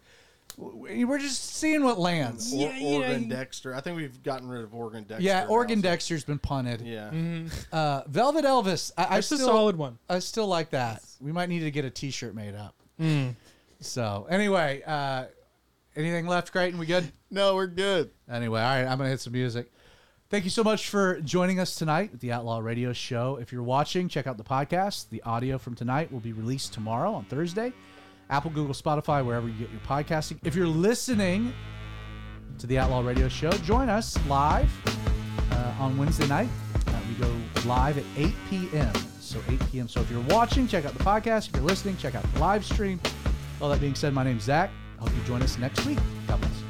We're just seeing what lands. Or, Yeah, yeah, Oregon you- Dexter. I think we've gotten rid of Oregon Dexter. Yeah, now, so- Dexter's been punted. Yeah. Uh, Velvet Elvis. I, I That's a still, solid one. I still like that. We might need to get a T-shirt made up. Mm. So anyway, uh, anything left, Creighton? We good? No, we're good. Anyway, all right. I'm gonna hit some music. Thank you so much for joining us tonight at the Outlaw Radio Show. If you're watching, check out the podcast. The audio from tonight will be released tomorrow on Thursday. Apple, Google, Spotify, wherever you get your podcasting. If you're listening to the Outlaw Radio Show, join us live uh, on Wednesday night. Uh, we go live at 8 p.m. So 8 p.m. So if you're watching, check out the podcast. If you're listening, check out the live stream. All that being said, my name's Zach. Hope you join us next week. God bless.